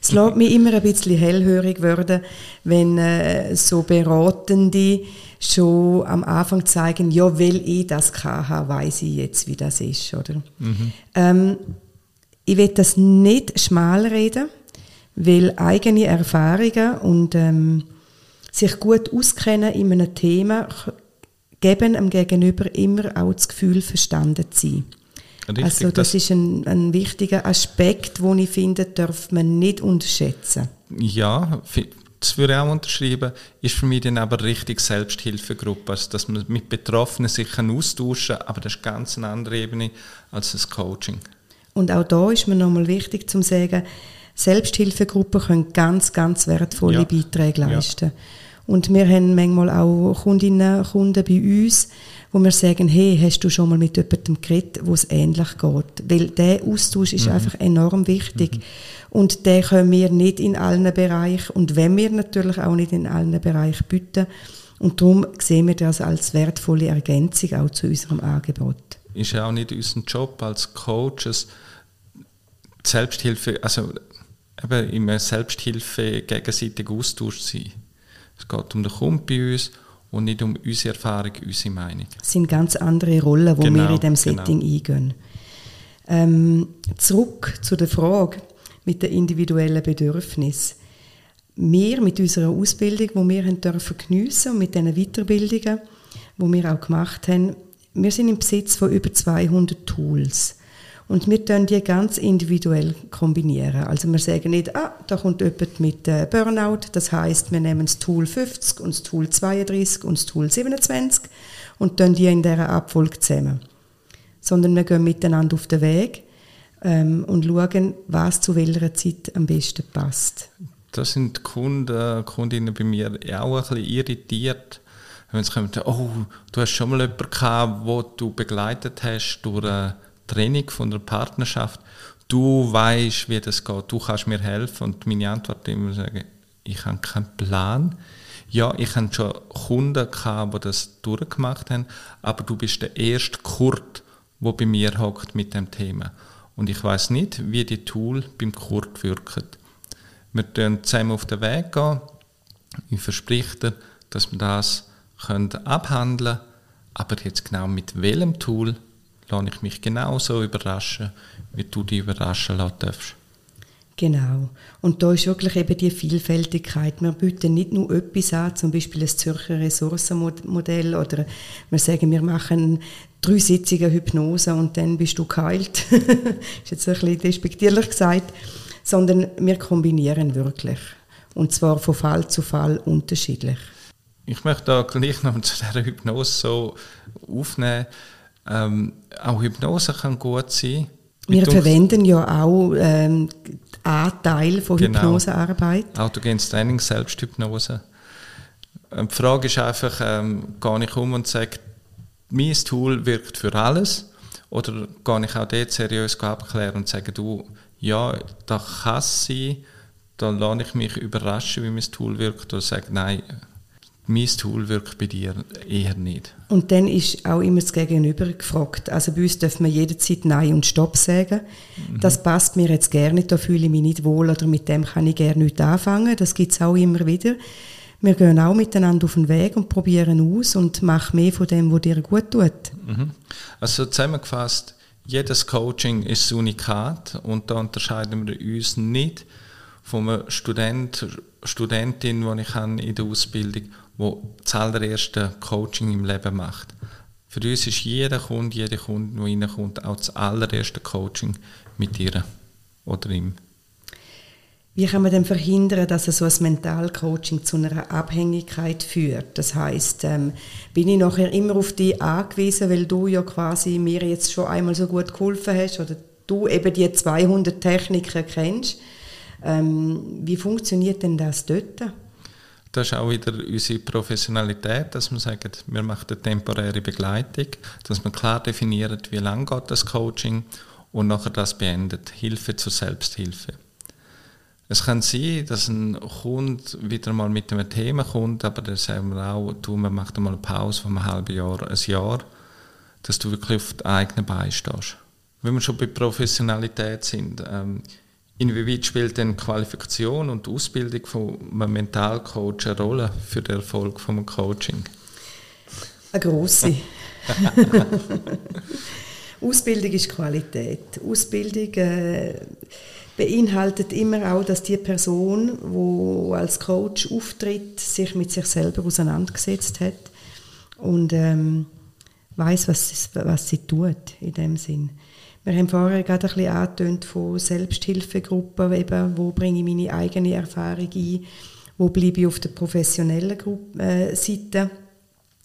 B: Es lässt mich immer ein bisschen hellhörig werden, wenn äh, so Beratende schon am Anfang zeigen, ja, weil ich das habe, weiß ich jetzt, wie das ist, oder? Mhm. Ähm, ich will das nicht schmal reden, weil eigene Erfahrungen und ähm, sich gut auskennen in einem Thema geben dem Gegenüber immer auch das Gefühl, verstanden zu sein. Richtig, also das, das, ist ein, ein wichtiger Aspekt, den ich finde, darf man nicht unterschätzen.
A: Ja, das würde ich auch unterschreiben, ist für mich dann aber richtig Selbsthilfegruppe, also dass man mit Betroffenen sich austauschen kann, aber das ist ganz eine andere Ebene als das Coaching.
B: Und auch da ist mir nochmal wichtig zu sagen, Selbsthilfegruppen können ganz, ganz wertvolle ja. Beiträge leisten. Ja. Und wir haben manchmal auch Kundinnen und Kunden bei uns, wo wir sagen, hey, hast du schon mal mit jemandem geredet, wo es ähnlich geht? Weil der Austausch ist mhm. einfach enorm wichtig. Mhm. Und den können wir nicht in allen Bereichen und wenn wir natürlich auch nicht in allen Bereichen bieten. Und darum sehen wir das als wertvolle Ergänzung auch zu unserem Angebot.
A: Ist ja auch nicht unser Job als Coaches, Selbsthilfe, also eben immer Selbsthilfe gegenseitig Austausch sein. Es geht um den Kunden bei uns und nicht um unsere Erfahrung, unsere Meinung.
B: Es sind ganz andere Rollen, die genau, wir in diesem genau. Setting genau. eingehen. Ähm, zurück zu der Frage mit den individuellen Bedürfnissen. Wir mit unserer Ausbildung, die wir haben dürfen geniessen und mit diesen Weiterbildungen, die wir auch gemacht haben, wir sind im Besitz von über 200 Tools. Und wir können die ganz individuell kombinieren. Also wir sagen nicht, ah, da kommt jemand mit äh, Burnout, das heißt, wir nehmen das Tool 50 und das Tool 32 und das Tool 27 und dann die in dieser Abfolge zusammen. Sondern wir gehen miteinander auf den Weg ähm, und schauen, was zu welcher Zeit am besten passt.
A: Das sind die Kunden, Kundinnen bei mir auch ein bisschen irritiert, wenn sie kommen, oh, du hast schon mal jemanden gehabt, den du begleitet hast durch eine Training von der Partnerschaft, du weißt, wie das geht, du kannst mir helfen. Und meine Antwort immer sagen, ich habe keinen Plan. Ja, ich habe schon Kunden gehabt, die das durchgemacht haben, aber du bist der erste Kurt, der bei mir hockt mit dem Thema. Und ich weiß nicht, wie die Tool beim Kurt wirken. Wir gehen zusammen auf den Weg gehen. Ich verspreche dir, dass wir das abhandeln können. Aber jetzt genau mit welchem Tool lasse ich mich genauso überraschen, wie du dich überraschen lassen darfst.
B: Genau. Und da ist wirklich eben die Vielfältigkeit. Wir bieten nicht nur etwas an, zum Beispiel ein Zürcher Ressourcenmodell oder wir sagen, wir machen drei Sitzungen Hypnose und dann bist du geheilt. ist jetzt ein bisschen despektierlich gesagt. Sondern wir kombinieren wirklich. Und zwar von Fall zu Fall unterschiedlich.
A: Ich möchte da gleich noch zu dieser Hypnose so aufnehmen. Ähm, auch Hypnose kann gut sein,
B: Wir verwenden ja auch ähm, Anteil von genau. Hypnosearbeit.
A: Autogenes Training, Selbsthypnose. Ähm, die Frage ist einfach, ähm, gehe ich um und sage, mein Tool wirkt für alles? Oder gehe ich auch dort seriös abklären und sage, du, ja, das kann es sein, dann lasse ich mich überraschen, wie mein Tool wirkt, oder sage, nein, mein Tool wirkt bei dir eher nicht.
B: Und dann ist auch immer das Gegenüber gefragt. Also bei uns dürfen wir jederzeit Nein und Stopp sagen. Mhm. Das passt mir jetzt gerne nicht, da fühle ich mich nicht wohl oder mit dem kann ich gerne nicht anfangen. Das gibt es auch immer wieder. Wir gehen auch miteinander auf den Weg und probieren aus und machen mehr von dem, was dir gut tut.
A: Mhm. Also zusammengefasst, jedes Coaching ist Unikat und da unterscheiden wir uns nicht von einem Student, Studentin, die ich in der Ausbildung wo das allererste Coaching im Leben macht. Für uns ist jeder Kunde, jede Kunde, der reinkommt, auch das allererste Coaching mit ihr oder ihm.
B: Wie kann man denn verhindern, dass so ein Mentalcoaching zu einer Abhängigkeit führt? Das heißt, ähm, bin ich nachher immer auf dich angewiesen, weil du ja quasi mir jetzt schon einmal so gut geholfen hast oder du eben die 200 Techniken kennst. Ähm, wie funktioniert denn das dort?
A: Das ist auch wieder unsere Professionalität, dass wir sagen, wir machen eine temporäre Begleitung, dass wir klar definieren, wie lange geht das Coaching und nachher das beendet. Hilfe zur Selbsthilfe. Es kann sein, dass ein Kunde wieder mal mit einem Thema kommt, aber dann sagen wir auch, du, man macht mal eine Pause von einem halben Jahr, ein Jahr, dass du wirklich auf die eigenen Beine stehst. Wenn wir schon bei Professionalität sind, ähm, Inwieweit spielt denn Qualifikation und Ausbildung von einem Mentalcoach eine Rolle für den Erfolg vom Coaching?
B: Eine grosse. Ausbildung ist Qualität. Ausbildung äh, beinhaltet immer auch, dass die Person, die als Coach auftritt, sich mit sich selber auseinandergesetzt hat und ähm, weiß, was, was sie tut in dem Sinn. Wir haben vorher gerade ein bisschen angetönt von Selbsthilfegruppen, eben, wo bringe ich meine eigene Erfahrung ein, wo bleibe ich auf der professionellen Gruppe, äh, Seite.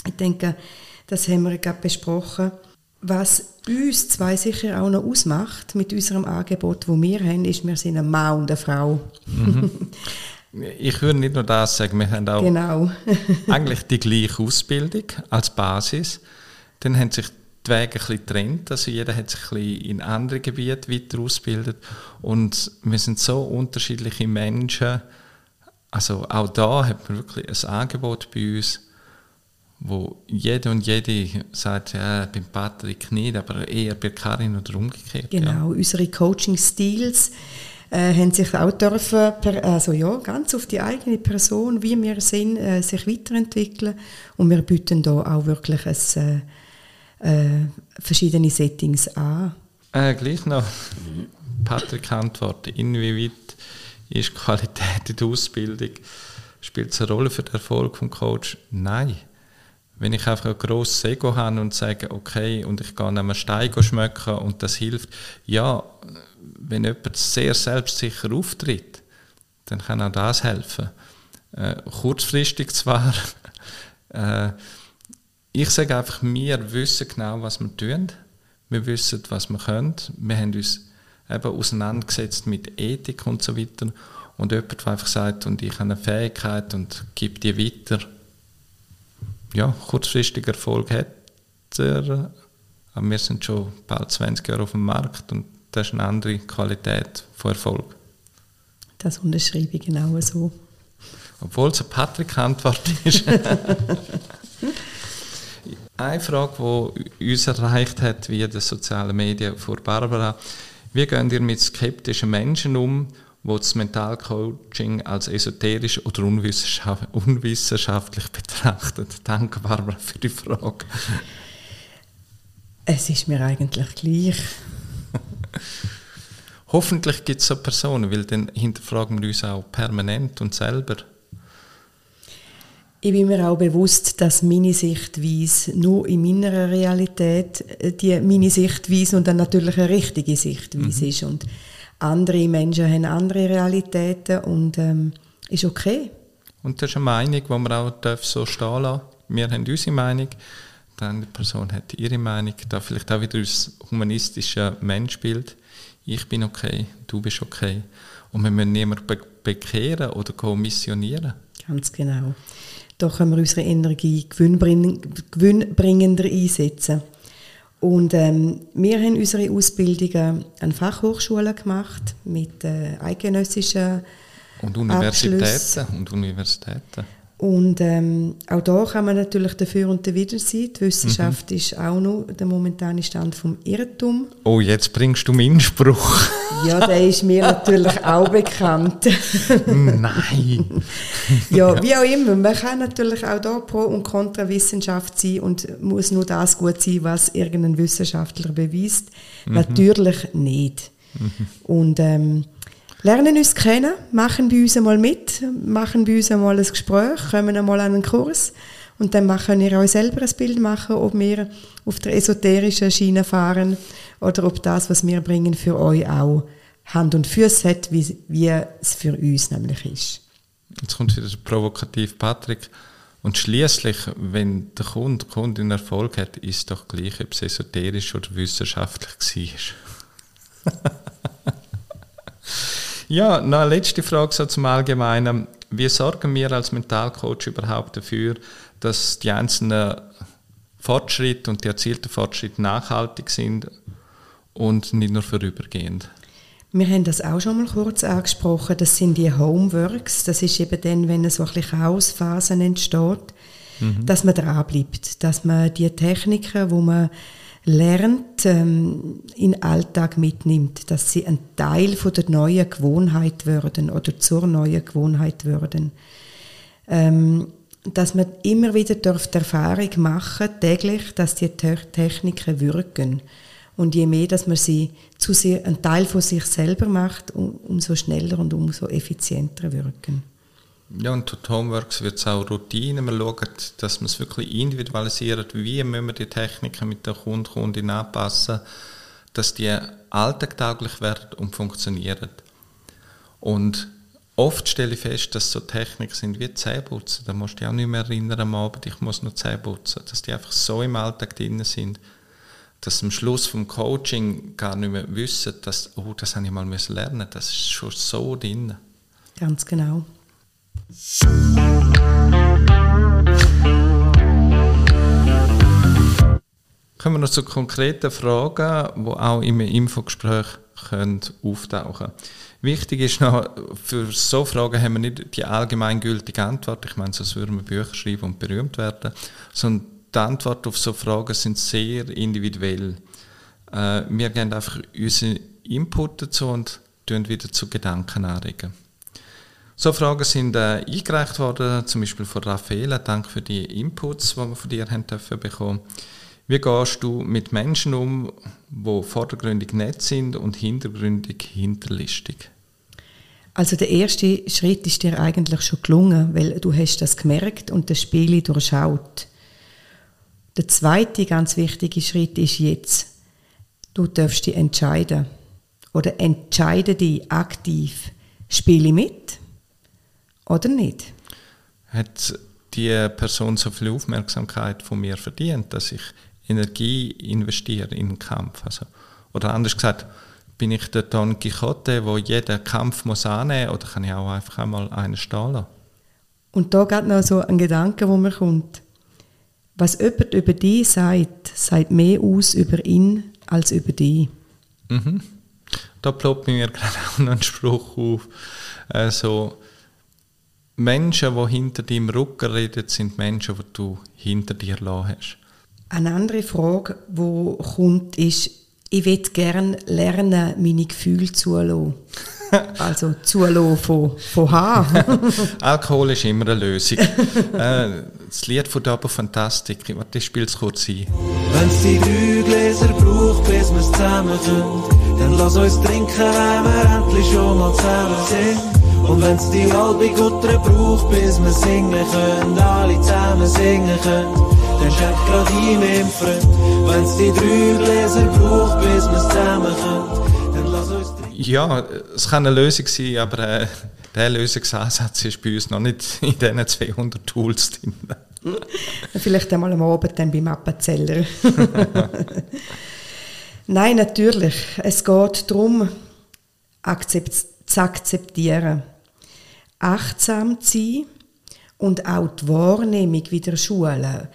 B: Ich denke, das haben wir gerade besprochen. Was uns zwei sicher auch noch ausmacht mit unserem Angebot, wo wir haben, ist, wir sind ein Mann und eine Frau. Mhm.
A: Ich würde nicht nur das sagen, wir haben auch genau. eigentlich die gleiche Ausbildung als Basis. Dann haben sich die Wege ein bisschen getrennt. Also jeder hat sich ein in andere Gebiete weiter ausgebildet. Und wir sind so unterschiedliche Menschen. Also auch da hat man wirklich ein Angebot bei uns, wo jeder und jede sagt, ja, beim Patrick nicht, aber eher bei Karin oder umgekehrt.
B: Genau, ja. unsere Coaching-Stils äh, haben sich auch dürfen, also ja, ganz auf die eigene Person, wie wir sind, äh, sich weiterentwickeln. Und wir bieten da auch wirklich ein äh, äh, verschiedene Settings an.
A: Äh, gleich noch, Patrick Antwort, inwieweit ist Qualität in der Ausbildung, spielt es eine Rolle für den Erfolg des Coach? Nein. Wenn ich einfach ein grosses Ego habe und sage, okay, und ich gehe einem Stein schmecken und das hilft, ja, wenn jemand sehr selbstsicher auftritt, dann kann auch das helfen. Äh, kurzfristig zwar, äh, ich sage einfach, wir wissen genau, was wir tun. Wir wissen, was wir können. Wir haben uns eben auseinandergesetzt mit Ethik und so weiter. Und jemand, der einfach sagt, und ich habe eine Fähigkeit und gebe die weiter, ja, kurzfristig Erfolg hat er. Aber wir sind schon bald 20 Jahre auf dem Markt und das ist eine andere Qualität von Erfolg.
B: Das unterschreibe ich genau so.
A: Obwohl es eine Patrick-Antwort ist. Eine Frage, die uns erreicht hat via die sozialen Medien vor Barbara. Wie gehen ihr mit skeptischen Menschen um, die das Mentalcoaching als esoterisch oder unwissenschaftlich betrachten? Danke, Barbara, für die Frage.
B: Es ist mir eigentlich gleich.
A: Hoffentlich gibt es so Personen, weil dann hinterfragen wir uns auch permanent und selber.
B: Ich bin mir auch bewusst, dass meine Sichtweise nur in meiner Realität äh, die meine Sichtweise und dann natürlich eine richtige Sichtweise mhm. ist. Und andere Menschen haben andere Realitäten und ähm, ist okay.
A: Und das ist eine Meinung, die man auch so stehen lassen Wir haben unsere Meinung. die andere Person hat ihre Meinung, da vielleicht auch wieder das humanistische Menschbild. Ich bin okay, du bist okay. Und wir müssen niemanden be bekehren oder missionieren.
B: Ganz genau. Da können wir unsere Energie gewinnbringender einsetzen. Und ähm, wir haben unsere Ausbildungen an Fachhochschulen gemacht mit äh, eidgenössischen
A: und Universitäten und Universitäten.
B: Und ähm, auch da kann man natürlich dafür und dawider sein. Die Wissenschaft mhm. ist auch noch der momentane Stand vom Irrtum.
A: Oh, jetzt bringst du meinen Spruch.
B: ja, der ist mir natürlich auch bekannt.
A: Nein.
B: ja, wie auch immer. Man kann natürlich auch da Pro- und Kontra-Wissenschaft sein und muss nur das gut sein, was irgendein Wissenschaftler beweist. Mhm. Natürlich nicht. Mhm. Und ähm, lernen uns kennen, machen bei uns einmal mit, machen bei uns einmal ein Gespräch, kommen einmal an einen Kurs und dann könnt ihr euch selber ein Bild machen, ob wir auf der esoterischen Schiene fahren oder ob das, was wir bringen, für euch auch Hand und Füße hat, wie, wie es für uns nämlich ist.
A: Jetzt kommt wieder provokativ Patrick. Und schließlich, wenn der Kunde, Kundin Erfolg hat, ist es doch gleich, ob es esoterisch oder wissenschaftlich war. Ja, eine letzte Frage so zum Allgemeinen. Wie sorgen wir als Mentalcoach überhaupt dafür, dass die einzelnen Fortschritte und die erzielten Fortschritte nachhaltig sind und nicht nur vorübergehend?
B: Wir haben das auch schon mal kurz angesprochen. Das sind die Homeworks. Das ist eben dann, wenn so ein bisschen Chaosphasen entsteht, mhm. dass man dranbleibt, dass man die Techniken, wo man lernt, ähm, in den Alltag mitnimmt, dass sie ein Teil von der neuen Gewohnheit werden oder zur neuen Gewohnheit werden. Ähm, dass man immer wieder die Erfahrung machen täglich, dass die Techniken wirken. Und je mehr, dass man sie zu sehr, ein Teil von sich selber macht, umso schneller und umso effizienter wirken.
A: Ja, und durch Homeworks wird es auch Routine. Wir schauen, dass man es wirklich individualisiert. Wie müssen wir die Techniken mit der Kunde, Kundin anpassen, dass die alltagtauglich werden und funktionieren. Und oft stelle ich fest, dass so Techniken sind wie Zähneputzen. Da musst du dich auch nicht mehr erinnern am Abend, ich muss noch Zähne. Dass die einfach so im Alltag drin sind, dass am Schluss vom Coaching gar nicht mehr wissen, dass, oh, das habe ich mal lernen müssen. Das ist schon so drin.
B: Ganz genau.
A: Kommen wir noch zu konkreten Fragen, die auch im Infogespräch auftauchen können. Wichtig ist noch, für so Fragen haben wir nicht die allgemeingültige Antwort. Ich meine, sonst würden wir Bücher schreiben und berühmt werden. Sondern die Antworten auf so Fragen sind sehr individuell. Äh, wir geben einfach unseren Input dazu und tun wieder zu Gedanken anregen. So Fragen sind äh, eingereicht worden, zum Beispiel von Raffaella. Danke für die Inputs, die wir von dir haben dürfen bekommen. Wie gehst du mit Menschen um, die vordergründig nett sind und hintergründig hinterlistig?
B: Also der erste Schritt ist dir eigentlich schon gelungen, weil du hast das gemerkt und das Spiel durchschaut. Der zweite ganz wichtige Schritt ist jetzt, du darfst dich entscheiden oder entscheide dich aktiv. Spiele mit oder nicht?
A: Hat die Person so viel Aufmerksamkeit von mir verdient, dass ich Energie investiere in den Kampf? Also, oder anders gesagt, bin ich der Don Quixote, der jeden Kampf muss annehmen muss, oder kann ich auch einfach einmal einen stehen lassen?
B: Und da geht noch so ein Gedanke, wo mir kommt. Was jemand über dich sagt, sagt mehr aus über ihn als über dich.
A: Mhm. Da ploppt mir gerade auch noch ein Spruch auf. Also, Menschen, die hinter deinem Rücken reden, sind Menschen, die du hinter dir lassen hast.
B: Eine andere Frage, die kommt, ist, ich würde gerne lernen, meine Gefühle zulassen. also zulassen von, von H.
A: Alkohol ist immer eine Lösung. äh, das Lied von Double Fantastic, ich spiele es kurz ein. Wenn es die drei Gläser braucht, bis wir es zusammen können, dann lass uns trinken, wenn wir endlich schon mal zusammen sind. Und wenn's die halbe Gutter braucht, bis wir singen können, alle zusammen singen können, dann schenk grad ein mit Freund. Wenn's die drei Gläser braucht, bis wir zusammen können, dann lass uns trinken. Ja, es kann eine Lösung sein, aber äh, der Lösungsansatz ist bei uns noch nicht in diesen 200 Tools drin.
B: Vielleicht einmal am Abend dann beim Appenzeller. Nein, natürlich. Es geht darum, zu akzeptieren, achtsam zu sein und auch die Wahrnehmung wieder schulen.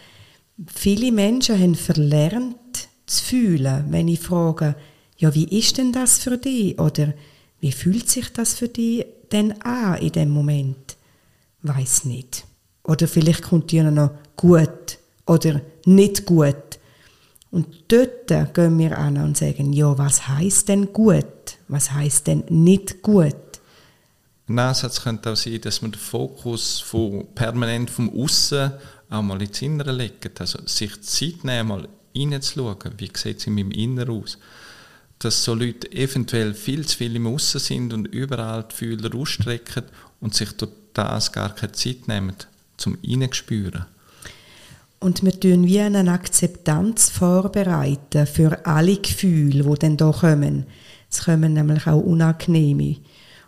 B: Viele Menschen haben verlernt zu fühlen, wenn ich frage, ja, wie ist denn das für dich? Oder wie fühlt sich das für dich denn an in dem Moment? Weiß nicht. Oder vielleicht kommt dir noch gut oder nicht gut. Und dort gehen wir an und sagen, ja, was heißt denn gut? Was heißt denn nicht gut?
A: Ein Ansatz könnte auch sein, dass man den Fokus von, permanent vom Aussen auch mal ins Innere legt. Also sich Zeit nehmen, mal reinzuschauen, wie sieht es in meinem Inneren aus. Dass so Leute eventuell viel zu viel im Aussen sind und überall die Fühler ausstrecken und sich durch das gar keine Zeit nehmen, zum Reinspüren.
B: Und wir tun wie eine Akzeptanz vorbereiten für alle Gefühle, die dann hier kommen. Es kommen nämlich auch unangenehme.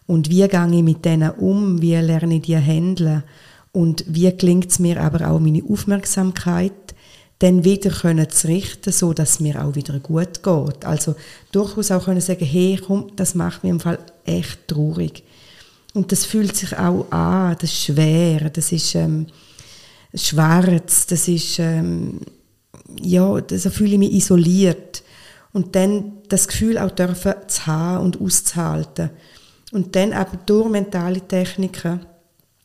B: Und wie gehe ich mit denen um? Wie lerne ich die handeln? Und wie gelingt es mir aber auch, meine Aufmerksamkeit dann wieder können zu richten, so dass mir auch wieder gut geht. Also durchaus auch können sagen, hey, komm, das macht mir im Fall echt traurig. Und das fühlt sich auch an, das ist schwer, das ist ähm, schwarz, das ist, ähm, ja, so fühle ich mich isoliert. Und dann das Gefühl auch dürfen zu haben und auszuhalten. Und dann eben durch mentale Techniken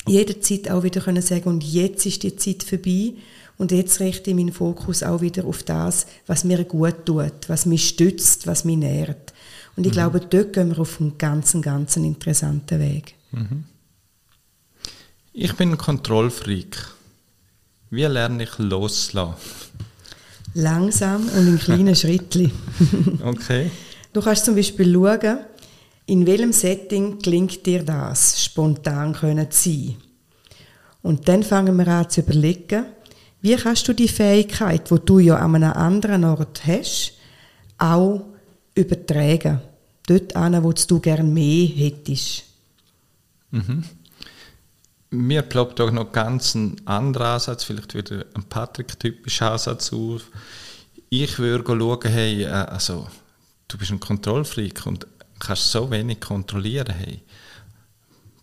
B: jederzeit auch wieder können sagen, und jetzt ist die Zeit vorbei und jetzt richte ich meinen Fokus auch wieder auf das, was mir gut tut, was mich stützt, was mich nährt. Und ich mhm. glaube, dort gehen wir auf einen ganz, ganz interessanten Weg. Mhm.
A: Ich bin ein Kontrollfreak. Wie lerne ich loslassen?
B: Langsam und in kleinen Schrittchen.
A: okay.
B: Du kannst zum Beispiel schauen, in welchem Setting klingt dir das, spontan können sein. Und dann fangen wir an zu überlegen, wie kannst du die Fähigkeit, die du ja an einem anderen Ort hast, auch übertragen? Dort an, wo du gerne mehr hättest.
A: Mhm. Mir ploppt auch noch ganz ein anderer Ansatz, vielleicht wieder ein Patrick-typischer Ansatz auf. Ich würde schauen, hey, äh, also, du bist ein Kontrollfreak und kannst so wenig kontrollieren. Hey,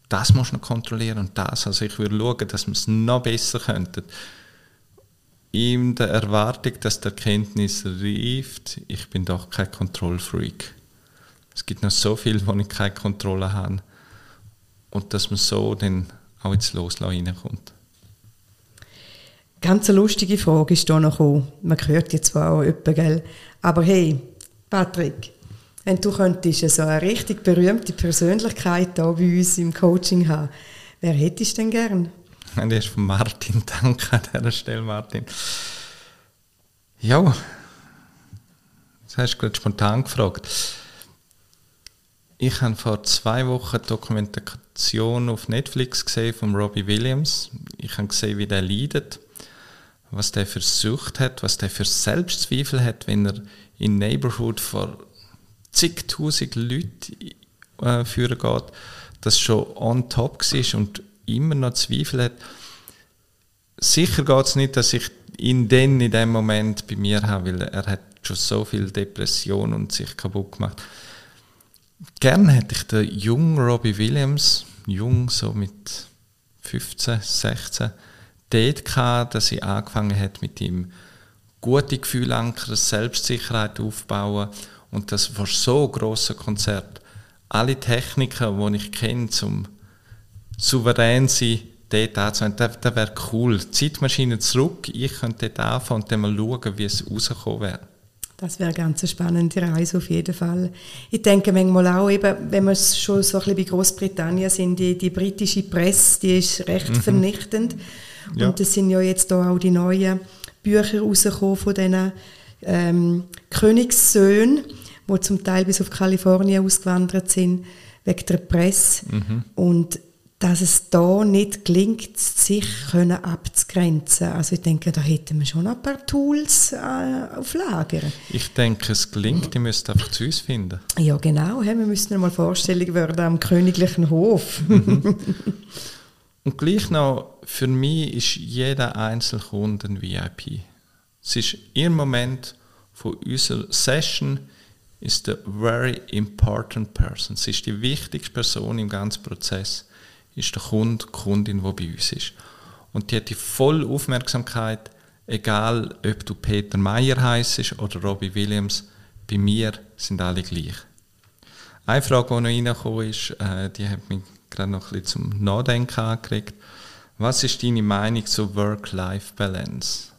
A: das musst du noch kontrollieren und das. Also ich würde schauen, dass wir es noch besser könnten. In der Erwartung, dass die Erkenntnis reift, ich bin doch kein Kontrollfreak. Es gibt noch so viel, wo ich keine Kontrolle habe. Und dass man so dann auch ins Loslassen reinkommt.
B: Ganz eine lustige Frage ist hier noch gekommen. Man hört jetzt zwar auch jemanden, gell? aber hey, Patrick, wenn du könntest so eine richtig berühmte Persönlichkeit hier bei uns im Coaching haben, wer hättest du denn gern?
A: Der ist von Martin. Danke an dieser Stelle, Martin. Ja, das hast du gerade spontan gefragt. Ich habe vor zwei Wochen eine Dokumentation auf Netflix gesehen von Robbie Williams. Ich habe gesehen, wie der leidet, was der für Sucht hat, was der für Selbstzweifel hat, wenn er in Neighborhood vor zigtausend Leute äh, führen geht, das schon on top war und immer noch Zweifel hat. Sicher geht es nicht, dass ich ihn dann in dem Moment bei mir habe, weil er hat schon so viel Depression und sich kaputt gemacht. Gerne hätte ich den jungen Robbie Williams, jung so mit 15, 16, dort gehabt, dass ich angefangen hat mit ihm gute Gefühle ankern, Selbstsicherheit aufbauen und das vor so grossen Konzert alle Techniken, die ich kenne, zum souverän sein, dort anzuwenden, das, das wäre cool. Zeitmaschine zurück, ich könnte dort anfangen und dann mal schauen, wie es rausgekommen wäre.
B: Das wäre eine ganz spannende Reise auf jeden Fall. Ich denke manchmal auch, eben, wenn wir schon so ein bisschen bei Großbritannien sind, die, die britische Presse, die ist recht mhm. vernichtend. Ja. Und es sind ja jetzt auch die neuen Bücher rausgekommen von diesen ähm, Königssöhnen wo zum Teil bis auf Kalifornien ausgewandert sind, wegen der Presse. Mhm. Und dass es da nicht gelingt, sich können abzugrenzen. Also ich denke, da hätten wir schon ein paar Tools äh, auf Lager.
A: Ich denke, es gelingt, die müsst einfach zu uns finden.
B: Ja, genau. Wir müssen mal vorstellig werden am königlichen Hof.
A: Mhm. Und gleich noch für mich ist jeder Einzelkunde ein VIP. Es ist im Moment von unserer Session ist a very important person. Es ist die wichtigste Person im ganzen Prozess, ist der Kunde, die Kundin, die bei uns ist. Und die hat die volle Aufmerksamkeit, egal ob du Peter Meyer heißt oder Robbie Williams, bei mir sind alle gleich. Eine Frage, die noch reingekommen ist, äh, die hat mich gerade noch ein bisschen zum Nachdenken angeregt. Was ist deine Meinung zu Work-Life-Balance?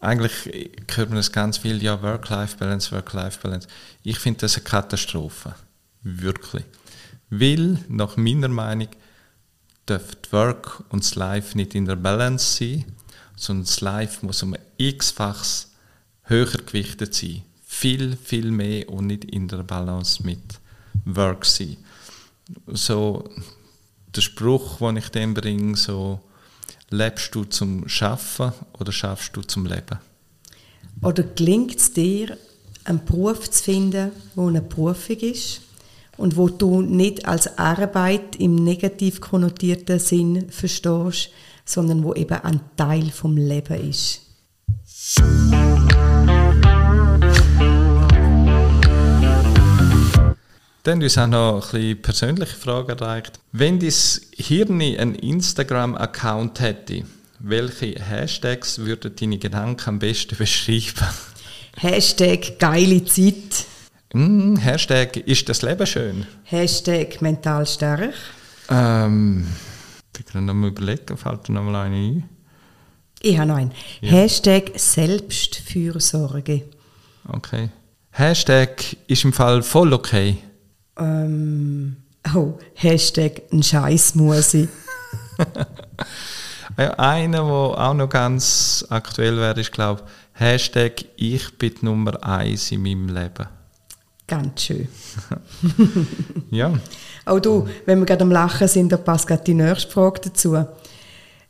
A: Eigentlich hört man das ganz viel, ja, Work-Life-Balance, Work-Life-Balance. Ich finde das eine Katastrophe. Wirklich. Weil, nach meiner Meinung, dürfen Work und das Life nicht in der Balance sein, sondern das Life muss um ein x-faches höher gewichtet sein. Viel, viel mehr und nicht in der Balance mit Work sein. So, der Spruch, den ich dem bringe, so, lebst du zum Schaffen oder schaffst du zum Leben?
B: Oder gelingt es dir, einen Beruf zu finden, wo eine Berufung ist und wo du nicht als Arbeit im negativ konnotierten Sinn verstehst, sondern wo eben ein Teil vom Leben ist?
A: Dann uns auch noch ein bisschen persönliche Frage erreicht. Wenn dein Hirn einen Instagram-Account hätte, welche Hashtags würden deine Gedanken am besten beschreiben?
B: Hashtag geile Zeit.
A: Mm, Hashtag ist das Leben schön.
B: Hashtag mental stark.
A: Ähm, ich kann noch mal überlegen, fällt dir noch mal eine ein?
B: Ich habe noch einen. Ja. Hashtag Selbstfürsorge.
A: Okay. Hashtag ist im Fall voll okay.
B: Ähm, oh, Hashtag ein Scheiß muss ich.
A: ja, einer, der auch noch ganz aktuell wäre, ist, glaube ich, Hashtag ich bin Nummer eins in meinem Leben.
B: Ganz schön.
A: ja.
B: Auch du, wenn wir gerade am Lachen sind, da passt gerade die nächste Frage dazu.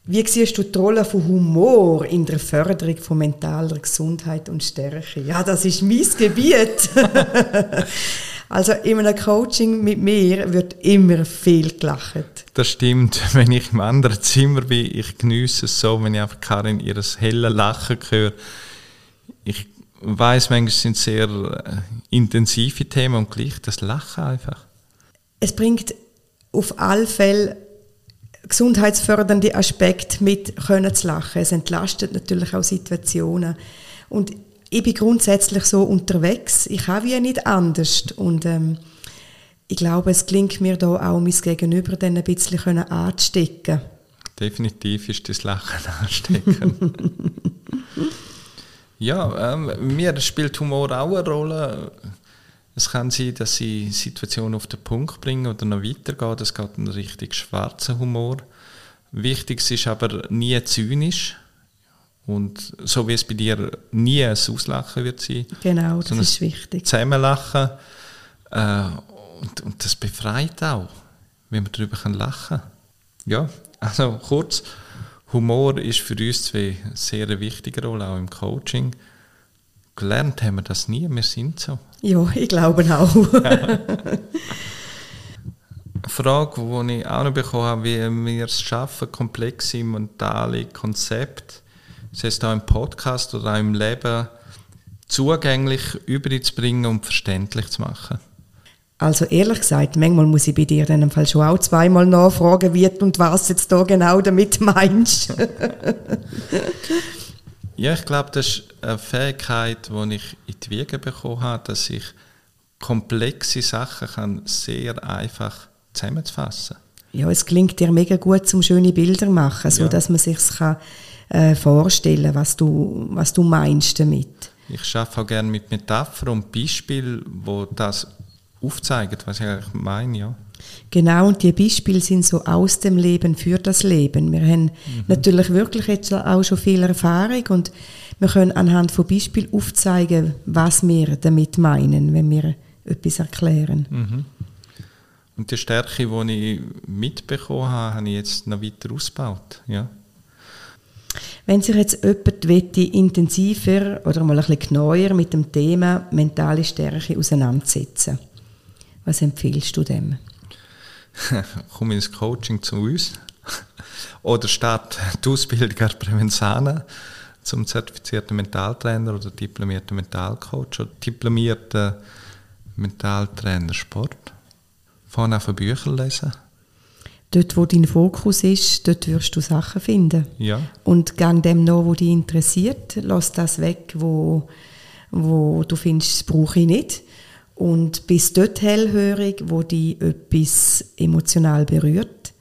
B: Wie siehst du die Rolle von Humor in der Förderung von mentaler Gesundheit und Stärke? Ja, das ist mein Gebiet. Also in einem Coaching mit mir wird immer viel gelacht.
A: Das stimmt. Wenn ich im anderen Zimmer bin, ich genieße es so, wenn ich einfach Karin ihres helle Lachen höre. Ich weiß, manchmal sind sehr äh, intensive Themen und gleich das Lachen einfach.
B: Es bringt auf alle Fälle gesundheitsfördernde Aspekte mit, können zu lachen. Es entlastet natürlich auch Situationen. Und ich bin grundsätzlich so unterwegs. Ich habe ja nicht anders. Und ähm, ich glaube, es gelingt mir da auch, mein Gegenüber dann ein bisschen anzustecken.
A: Definitiv ist das Lachen anstecken. ja, ähm, mir spielt Humor auch eine Rolle. Es kann sein, dass sie Situationen auf den Punkt bringen oder noch weitergehen. Das geht einen richtig schwarzen Humor. Wichtig ist aber nie zynisch. Und so wie es bei dir nie ein Auslachen wird sein.
B: Genau, das ist wichtig.
A: Zusammenlachen. Äh, und, und das befreit auch, wenn man darüber lachen kann. Ja, also kurz, Humor ist für uns zwei eine sehr wichtige Rolle, auch im Coaching. Gelernt haben wir das nie, wir sind so.
B: Ja, ich glaube auch. Eine
A: Frage, die ich auch noch bekommen habe, wie wir es schaffen, komplexe mentale Konzepte sei es da im Podcast oder auch im Leben, zugänglich überzubringen und verständlich zu machen?
B: Also ehrlich gesagt, manchmal muss ich bei dir in dem Fall schon auch zweimal nachfragen, wie und was jetzt da genau damit meinst.
A: ja, ich glaube, das ist eine Fähigkeit, die ich in die Wiege bekommen habe, dass ich komplexe Sachen kann sehr einfach zusammenzufassen.
B: Ja, es klingt dir mega gut, zum schöne Bilder machen, so ja. dass man sich kann äh, vorstellen, was du, was du meinst damit.
A: Ich arbeite auch gerne mit Metaphern und Beispielen, wo das aufzeigen, was ich eigentlich meine, ja.
B: Genau, und die Beispiele sind so aus dem Leben für das Leben. Wir haben mhm. natürlich wirklich jetzt auch schon viel Erfahrung und wir können anhand von Beispielen aufzeigen, was wir damit meinen, wenn wir etwas erklären.
A: Mhm. Und die Stärke, die ich mitbekommen habe, habe ich jetzt noch weiter ausgebaut. Ja.
B: Wenn sich jetzt jemand intensiver oder mal ein bisschen genauer mit dem Thema mentale Stärke auseinandersetzen was empfiehlst du dem?
A: Komm ins Coaching zu uns. Oder statt die Ausbildung als Prävensana zum zertifizierten Mentaltrainer oder diplomierten Mentalcoach oder diplomierten Mentaltrainer Sport. Vorne auf Bücher lesen.
B: Dort, wo dein Fokus ist, dort wirst du Sachen finden.
A: Ja.
B: Und gang dem noch, wo dich interessiert. Lass das weg, wo, wo du findest, das brauche ich nicht. Und bist dort hellhörig, wo dich etwas emotional berührt.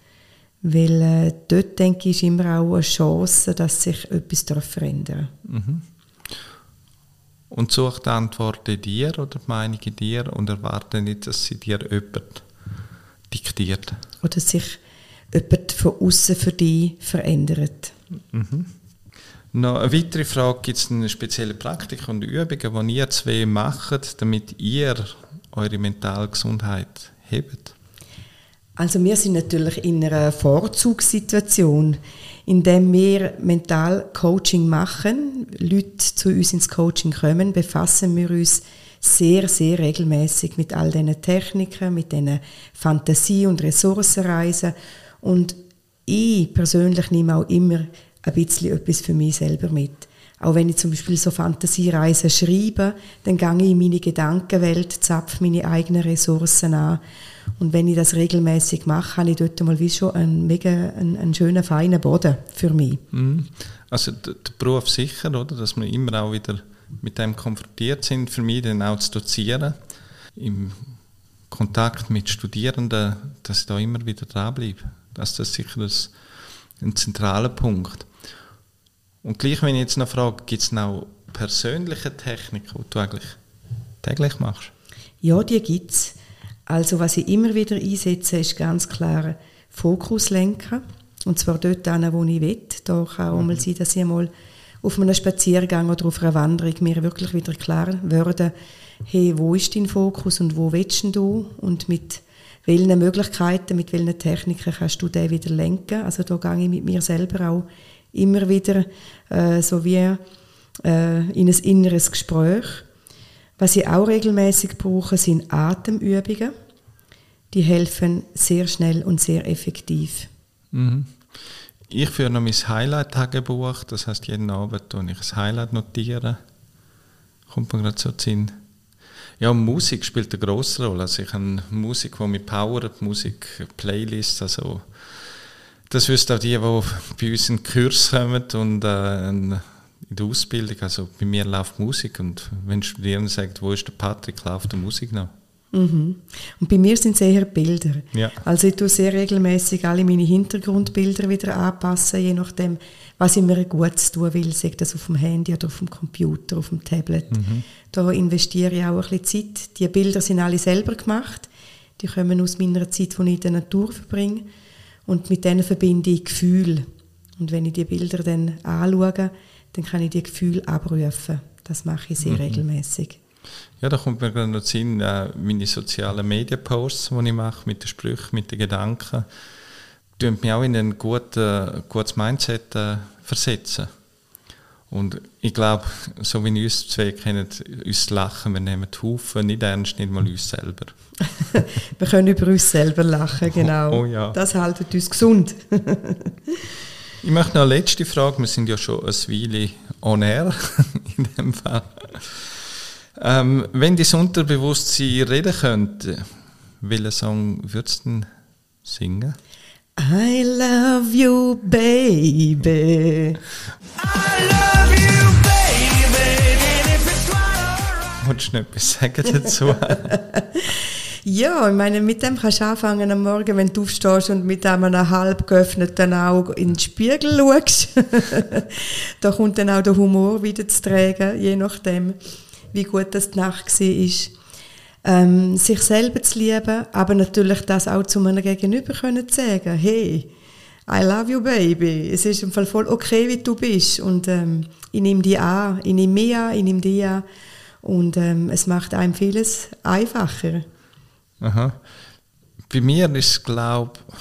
B: Weil äh, dort, denke ich, ist immer auch eine Chance, dass sich etwas verändern darf. Mhm.
A: Und such die Antwort in dir oder die Meinung in dir und erwarte nicht, dass sie dir jemand diktiert.
B: Oder sich jemand von außen für dich verändert.
A: Mhm. Noch eine weitere Frage, gibt es eine spezielle Praktik und Übungen, die ihr zwei macht, damit ihr eure mentale Gesundheit hebt?
B: Also wir sind natürlich in einer Vorzugssituation, in der wir Mental-Coaching machen, Leute zu uns ins Coaching kommen, befassen wir uns sehr, sehr regelmäßig mit all diesen Techniken, mit diesen Fantasie- und Ressourcenreisen. Und ich persönlich nehme auch immer ein bisschen etwas für mich selber mit. Auch wenn ich zum Beispiel so Fantasiereisen schreibe, dann gehe ich in meine Gedankenwelt, zapfe meine eigenen Ressourcen an. Und wenn ich das regelmäßig mache, habe ich dort mal wie schon einen mega einen, einen schönen, feinen Boden für mich.
A: Mhm. Also der Beruf sicher, oder? Dass wir immer auch wieder mit dem konfrontiert sind, für mich dann auch zu dozieren. Im Kontakt mit Studierenden, dass ich da immer wieder dranbleibe. Das ist sicher ein zentraler Punkt. Und gleich, wenn ich jetzt noch frage, gibt es noch persönliche Techniken, die du eigentlich täglich machst?
B: Ja, die gibt es. Also was ich immer wieder einsetze, ist ganz klar Fokus lenken. Und zwar dort hin, wo ich will. Da kann auch mhm. mal sein, dass ich einmal auf einem Spaziergang oder auf einer Wanderung mir wirklich wieder klar würde, hey, wo ist dein Fokus und wo willst du? Und mit welchen Möglichkeiten, mit welchen Techniken kannst du den wieder lenken? Also da gehe ich mit mir selber auch immer wieder äh, so wie äh, in ein inneres Gespräch. Was ich auch regelmäßig brauche, sind Atemübungen. Die helfen sehr schnell und sehr effektiv.
A: Mhm. Ich führe noch mein Highlight-Tagebuch, das heißt jeden Abend tue ich ein Highlight notieren. Kommt mir gerade so Sinn. Ja, Musik spielt eine grosse Rolle. Also ich habe Musik, die mich powert, Musik, Playlists, also das wissen auch die, die bei uns in den Kurs kommen und äh, in der Ausbildung. Also bei mir läuft Musik und wenn Studierende sagen, wo ist der Patrick, läuft die Musik noch.
B: Mhm. Und bei mir sind es eher Bilder.
A: Ja.
B: Also ich tue sehr regelmäßig alle meine Hintergrundbilder wieder anpassen, je nachdem, was ich mir gut tun will, sei das auf dem Handy oder auf dem Computer, auf dem Tablet. Mhm. Da investiere ich auch ein bisschen Zeit. Die Bilder sind alle selber gemacht. Die kommen aus meiner Zeit, die ich in der Natur verbringe. Und mit denen verbinde ich Gefühle. Und wenn ich die Bilder dann anschaue, dann kann ich die Gefühle abrufen. Das mache ich sehr mhm. regelmäßig.
A: Ja, da kommt mir gerade noch Sinn, äh, meine sozialen Media-Posts, die ich mache, mit den Sprüchen, mit den Gedanken, tun mich auch in ein guten, gutes Mindset äh, versetzen. Und ich glaube, so wie wir uns zwei kennen, uns lachen, wir nehmen die Haufen nicht ernst, nicht mal uns selber.
B: wir können über uns selber lachen, genau.
A: Oh, oh ja.
B: Das hält uns gesund.
A: ich möchte noch eine letzte Frage, wir sind ja schon eine Weile on air in dem Fall. Ähm, wenn das Unterbewusstsein reden könnte, welchen Song würdest du denn singen?
B: I love you, baby. I
A: love you, baby. Wolltest du noch etwas sagen dazu?
B: ja, ich meine, mit dem kannst du anfangen am Morgen, wenn du aufstehst und mit einem halb geöffneten Auge in den Spiegel schaust. da kommt dann auch der Humor wieder zu tragen, je nachdem, wie gut das die Nacht war ähm, sich selber zu lieben, aber natürlich das auch zu meinem Gegenüber können sagen, hey, I love you, baby. Es ist im Fall voll okay, wie du bist. Und ähm, ich nehme dich an, ich nehme mich an, ich nehme dich an. Und ähm, es macht einem vieles einfacher.
A: Aha. Bei mir ist, glaube ich,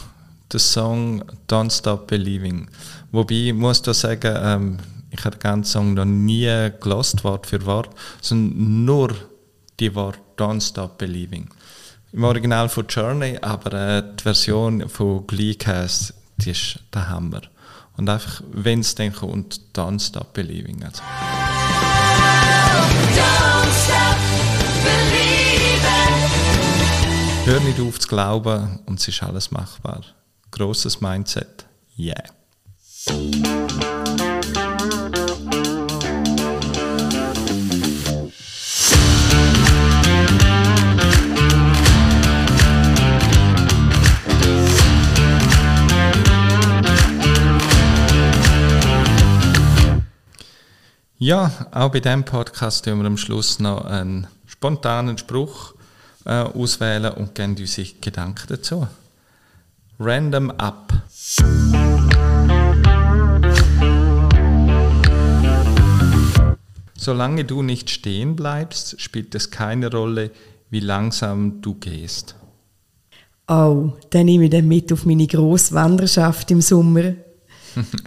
A: der Song Don't Stop Believing. Wobei, ich muss da sagen, ähm, ich habe den ganzen Song noch nie gelost, Wort für Wort, sondern nur die Worte Don't Stop Believing. Im Original von Journey, aber äh, die Version von Gleecast, die ist der Hammer. Und einfach, wenn es dann kommt, don't stop believing. Also. Hör nicht auf zu glauben und es ist alles machbar. Grosses Mindset. Yeah. Ja, auch bei diesem Podcast tun wir am Schluss noch einen spontanen Spruch äh, auswählen und geben unsere Gedanken dazu. Random Up. Solange du nicht stehen bleibst, spielt es keine Rolle, wie langsam du gehst.
B: Oh, dann nehme ich den mit auf meine grosse Wanderschaft im Sommer.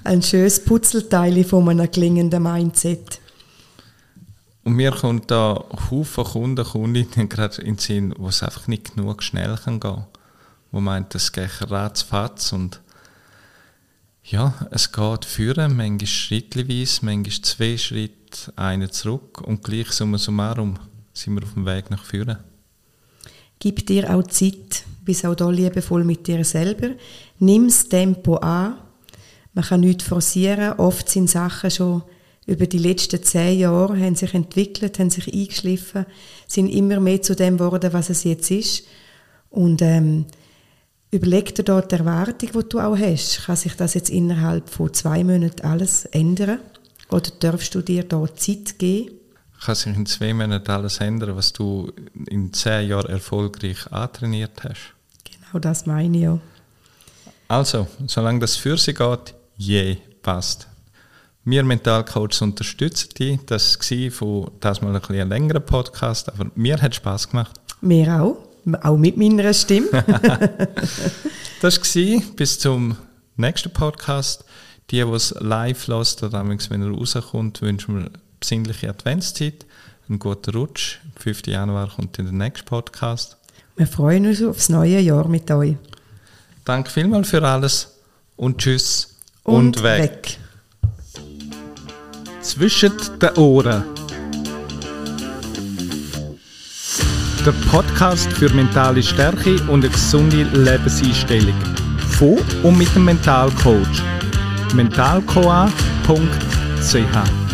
B: Ein schönes Putzelteil von einem klingenden Mindset.
A: Und mir kommt da Haufen Kunden, Kundinnen gerade in den Sinn, wo es einfach nicht genug schnell kann gehen Wo meint, es geht ratzfatz und ja, es geht führen, manchmal schrittweise, manchmal zwei Schritte, einen zurück und gleich summa summarum sind wir auf dem Weg nach vorne.
B: Gib dir auch Zeit, bist auch da liebevoll mit dir selber. Nimm das Tempo an man kann nichts forcieren. Oft sind Sachen schon über die letzten zehn Jahre haben sich entwickelt, haben sich eingeschliffen, sind immer mehr zu dem geworden, was es jetzt ist. Und ähm, überleg dir dort die Erwartung, die du auch hast. Kann sich das jetzt innerhalb von zwei Monaten alles ändern? Oder darfst du dir da Zeit geben?
A: Kann sich in zwei Monaten alles ändern, was du in zehn Jahren erfolgreich antrainiert hast?
B: Genau das meine ich ja.
A: Also, solange das für sie geht, je passt. Wir Mentalcoaches unterstützen dich. Das war von das mal ein, bisschen längerer Podcast, aber mir hat Spaß gemacht.
B: Mir auch, auch mit meiner Stimme.
A: das war bis zum nächsten Podcast. Die, die es live lässt, oder wenn er rauskommt, wünschen wir besinnliche Adventszeit, einen guten Rutsch. Am 5. Januar kommt dann der nächste Podcast.
B: Wir freuen uns aufs neue Jahr mit euch.
A: Danke vielmals für alles und tschüss und, und weg. weg. Zwischen den Ohren. Der Podcast für mentale Stärke und eine gesunde Lebenseinstellung. Von und mit dem Mentalcoach. mentalcoa.ch